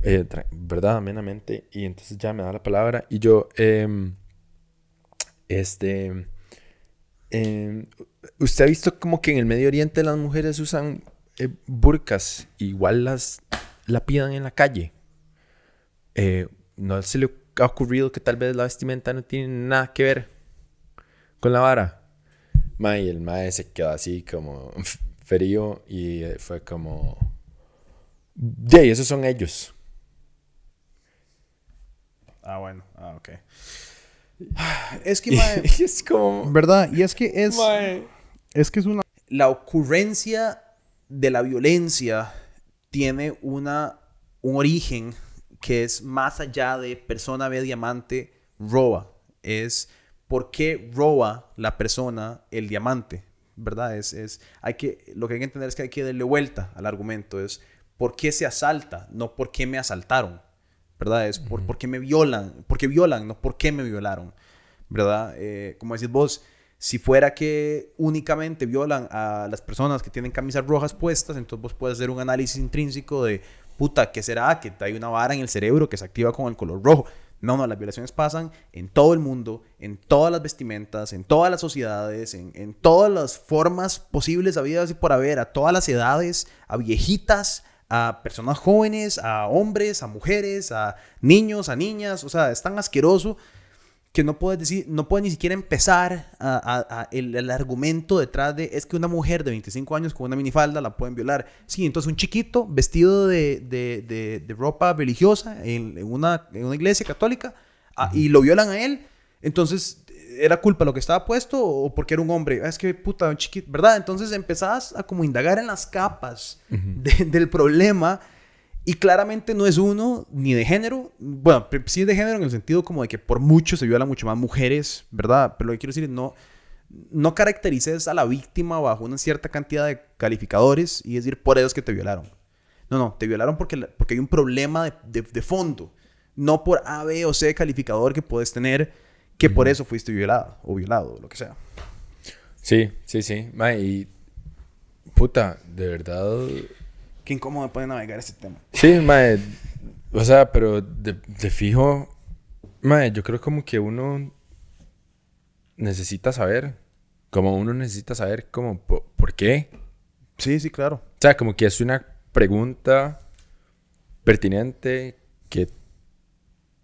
eh, ¿verdad? Amenamente. Y entonces ya me da la palabra y yo, em, este, em, ¿usted ha visto como que en el Medio Oriente las mujeres usan eh, burkas, igual las la pidan en la calle? Eh, ¿No se le ha ocurrido que tal vez la vestimenta no tiene nada que ver con la vara? Mae, y el mae se quedó así como frío y eh, fue como... Ya, y esos son ellos. Ah, bueno. Ah, ok. Es que, mae, es como... ¿verdad? Y es que es... Mae. Es que es una... La ocurrencia de la violencia tiene una, un origen que es más allá de persona ve diamante, roba. Es por qué roba la persona el diamante, ¿verdad? Es, es, hay que, lo que hay que entender es que hay que darle vuelta al argumento. Es por qué se asalta, no por qué me asaltaron, ¿verdad? Es por, por qué me violan, por qué violan, no por qué me violaron, ¿verdad? Eh, como decís vos, si fuera que únicamente violan a las personas que tienen camisas rojas puestas, entonces vos puedes hacer un análisis intrínseco de, puta, ¿qué será? Que hay una vara en el cerebro que se activa con el color rojo. No, no, las violaciones pasan en todo el mundo, en todas las vestimentas, en todas las sociedades, en, en todas las formas posibles habidas y por haber, a todas las edades, a viejitas, a personas jóvenes, a hombres, a mujeres, a niños, a niñas. O sea, es tan asqueroso que no puedes decir, no puedes ni siquiera empezar a, a- a el, el argumento detrás de es que una mujer de 25 años con una minifalda la pueden violar. Sí, entonces un chiquito vestido de, de- de- de ropa religiosa en, en una, en una iglesia católica ah, y lo violan a él. Entonces, ¿era culpa lo que estaba puesto o porque era un hombre? Ah, Es que puta, un chiquito, ¿verdad? Entonces empezás a como indagar en las capas de- del problema y claramente no es uno ni de género. Bueno, sí es de género en el sentido como de que por mucho se viola mucho más mujeres, ¿verdad? Pero lo que quiero decir es no, no caracterices a la víctima bajo una cierta cantidad de calificadores y decir por es que te violaron. No, no, te violaron porque, porque hay un problema de, de- de fondo. No por A, B o C calificador que puedes tener que por eso fuiste violado o violado o lo que sea. Sí, sí, sí. Mae, y... Puta, de verdad... Qué incómodo me puede navegar este tema. Sí, mae. O sea, pero de, de fijo... Mae, yo creo como que uno necesita saber. Como uno necesita saber como po- por qué. Sí, sí, claro. O sea, como que es una pregunta pertinente que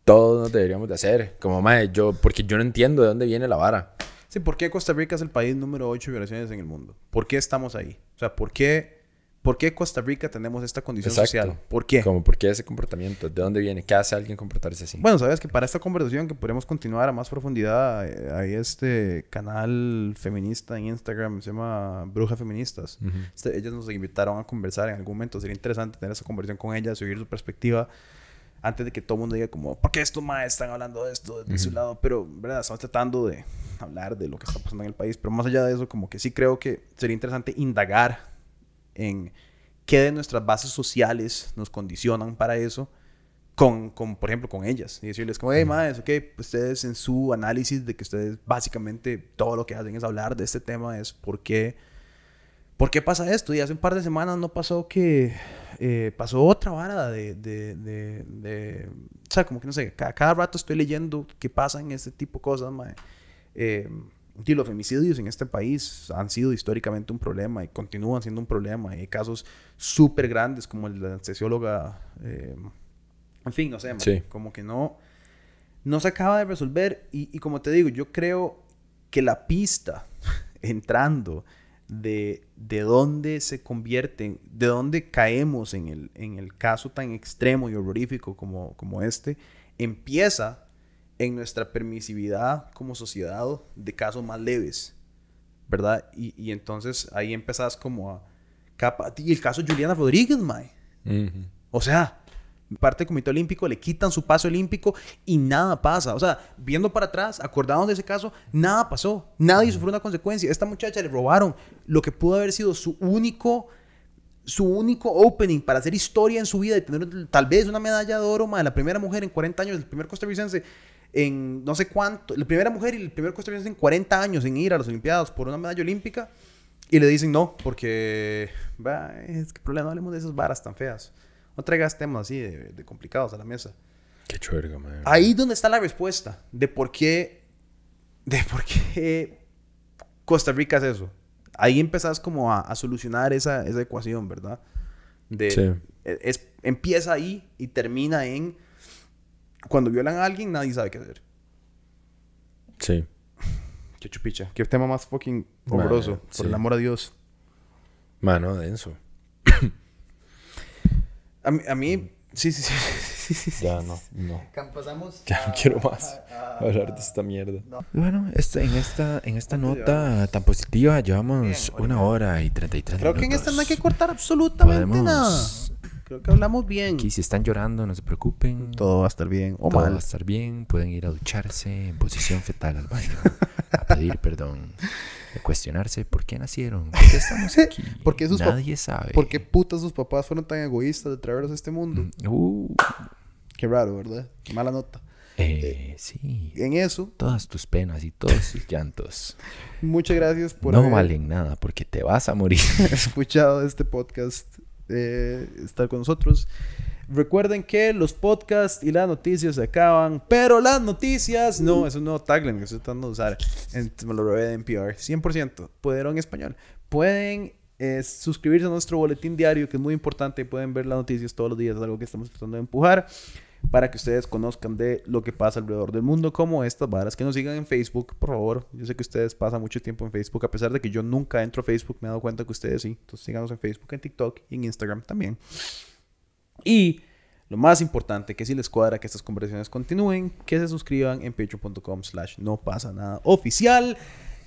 todos nos deberíamos de hacer. Como, mae, yo... Porque yo no entiendo de dónde viene la vara. Sí, ¿por qué Costa Rica es el país número 8 de violaciones en el mundo? ¿Por qué estamos ahí? O sea, ¿por qué, por qué Costa Rica tenemos esta condición Exacto. social? ¿Por qué? Como, ¿por qué ese comportamiento? ¿De dónde viene? ¿Qué hace alguien comportarse así? Bueno, sabes que para esta conversación que podemos continuar a más profundidad, eh, hay este canal feminista en Instagram, se llama Brujas Feministas. Ujú. Este, ellas nos invitaron a conversar en algún momento. Sería interesante tener esa conversación con ellas oír su perspectiva antes de que todo el mundo diga como, ¿por qué estos más están hablando de esto desde su lado? Pero, ¿verdad? Estamos tratando de hablar de lo que está pasando en el país. Pero más allá de eso, como que sí creo que sería interesante indagar en qué de nuestras bases sociales nos condicionan para eso. Con, con, por ejemplo, con ellas. Y decirles como, hey, maes, ok, ustedes en su análisis de que ustedes básicamente todo lo que hacen es hablar de este tema es por qué ¿Por qué pasa esto? Y hace un par de semanas no pasó que... eh, pasó otra vara de, de, de, de- O sea, como que no sé, ca- cada, rato estoy leyendo que pasan este tipo de cosas, mae. Eh, y los femicidios en este país han sido históricamente un problema y continúan siendo un problema. Y hay casos súper grandes como el de la anestesióloga... eh, en fin, no sé, Sí. como que no... No se acaba de resolver y, y como te digo, yo creo que la pista entrando de, de dónde se convierte, de dónde caemos en el, en el caso tan extremo y horrorífico como, como este, empieza en nuestra permisividad como sociedad de casos más leves, ¿verdad? Y, y entonces ahí empezás como a... Capa, y el caso de Juliana Rodríguez, mae. O sea, parte del Comité Olímpico, le quitan su paso olímpico y nada pasa. O sea, viendo para atrás, acordándonos de ese caso, nada pasó. Nadie sufrió una consecuencia. Esta muchacha le robaron lo que pudo haber sido su único su único opening para hacer historia en su vida y tener tal vez una medalla de oro, de la primera mujer en 40 años, el primer costarricense en no sé cuánto, la primera mujer y el primer costarricense en 40 años en ir a las Olimpiadas por una medalla olímpica y le dicen no, porque es que problema, no hablemos de esas varas tan feas. No traigas temas así de, complicados a la mesa. Qué chuerga, man. Ahí donde está la respuesta de por qué, de por qué Costa Rica es eso ahí empezás como a, solucionar esa, esa, ecuación, ¿verdad? De, sí. E, es, empieza ahí y termina en cuando violan a alguien nadie sabe qué hacer. Sí. Qué chupicha. Qué tema más fucking horroroso. Por el amor a Dios. Mano, denso. a mí, a mí Sí, sí, sí. ya no, no. Pasamos ya no quiero más hablar de esta mierda. Bueno, este, en esta, en esta nota tan positiva llevamos una hora y 33 Creo minutos. Creo que en esta no hay que cortar absolutamente nada. Creo que hablamos bien. Aquí si están llorando, no se preocupen. Todo va a estar bien. O Todo va a estar bien. Pueden ir a ducharse en posición fetal al baño. a pedir perdón de cuestionarse por qué nacieron, por qué estamos aquí. porque sus Nadie sabe. ¿Por qué putas sus papás fueron tan egoístas de traerlos a este mundo? Mm, uh. Qué raro, ¿verdad? Qué mala nota. Eh, sí. En eso. Todas tus penas y todos tus llantos. Muchas gracias por. No valen nada porque te vas a morir. escuchado este podcast. Eh, estar con nosotros. Recuerden que los podcasts y las noticias se acaban, pero las noticias, no, es un nuevo tagline que estoy tratando de usar. me lo robé de NPR, 100%. Pueden en español. Pueden eh, suscribirse a nuestro boletín diario, que es muy importante. Pueden ver las noticias todos los días, es algo que estamos tratando de empujar para que ustedes conozcan de lo que pasa alrededor del mundo, como estas varas. Que nos sigan en Facebook, por favor. Yo sé que ustedes pasan mucho tiempo en Facebook, a pesar de que yo nunca entro a Facebook, me he dado cuenta que ustedes sí. Entonces síganos en Facebook, en TikTok y en Instagram también. Y lo más importante, que si les cuadra que estas conversaciones continúen, que se suscriban en patreon.com slash no pasa nada oficial.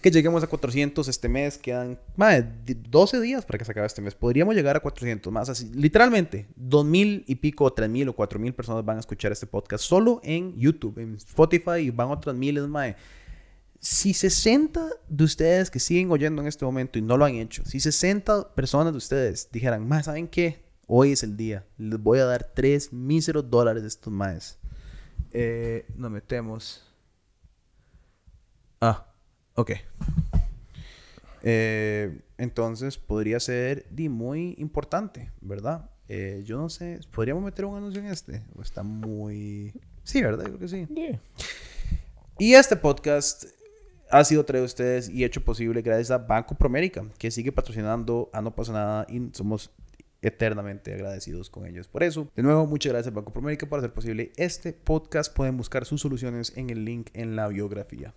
Que lleguemos a 400 este mes. Quedan más de 12 días para que se acabe este mes. Podríamos llegar a 400 más. Así, literalmente, 2.000 y pico, 3.000 o 4.000 personas van a escuchar este podcast solo en YouTube. En Spotify y van otras miles más. Si 60 de ustedes que siguen oyendo en este momento y no lo han hecho, si 60 personas de ustedes dijeran, más, ¿saben qué? Hoy es el día. Les voy a dar tres míseros dólares de estos más. Eh, nos metemos. Ah, ok. Eh, entonces podría ser di, muy importante, ¿verdad? Eh, yo no sé, ¿podríamos meter un anuncio en este? ¿O está muy... Sí, ¿verdad? Creo que sí. Y este podcast ha sido traído a ustedes y hecho posible gracias a Banco Promérica, que sigue patrocinando a No Pasa Nada y somos eternamente agradecidos con ellos. Por eso, de nuevo, muchas gracias Banco Promérica por hacer posible este podcast. Pueden buscar sus soluciones en el link en la biografía.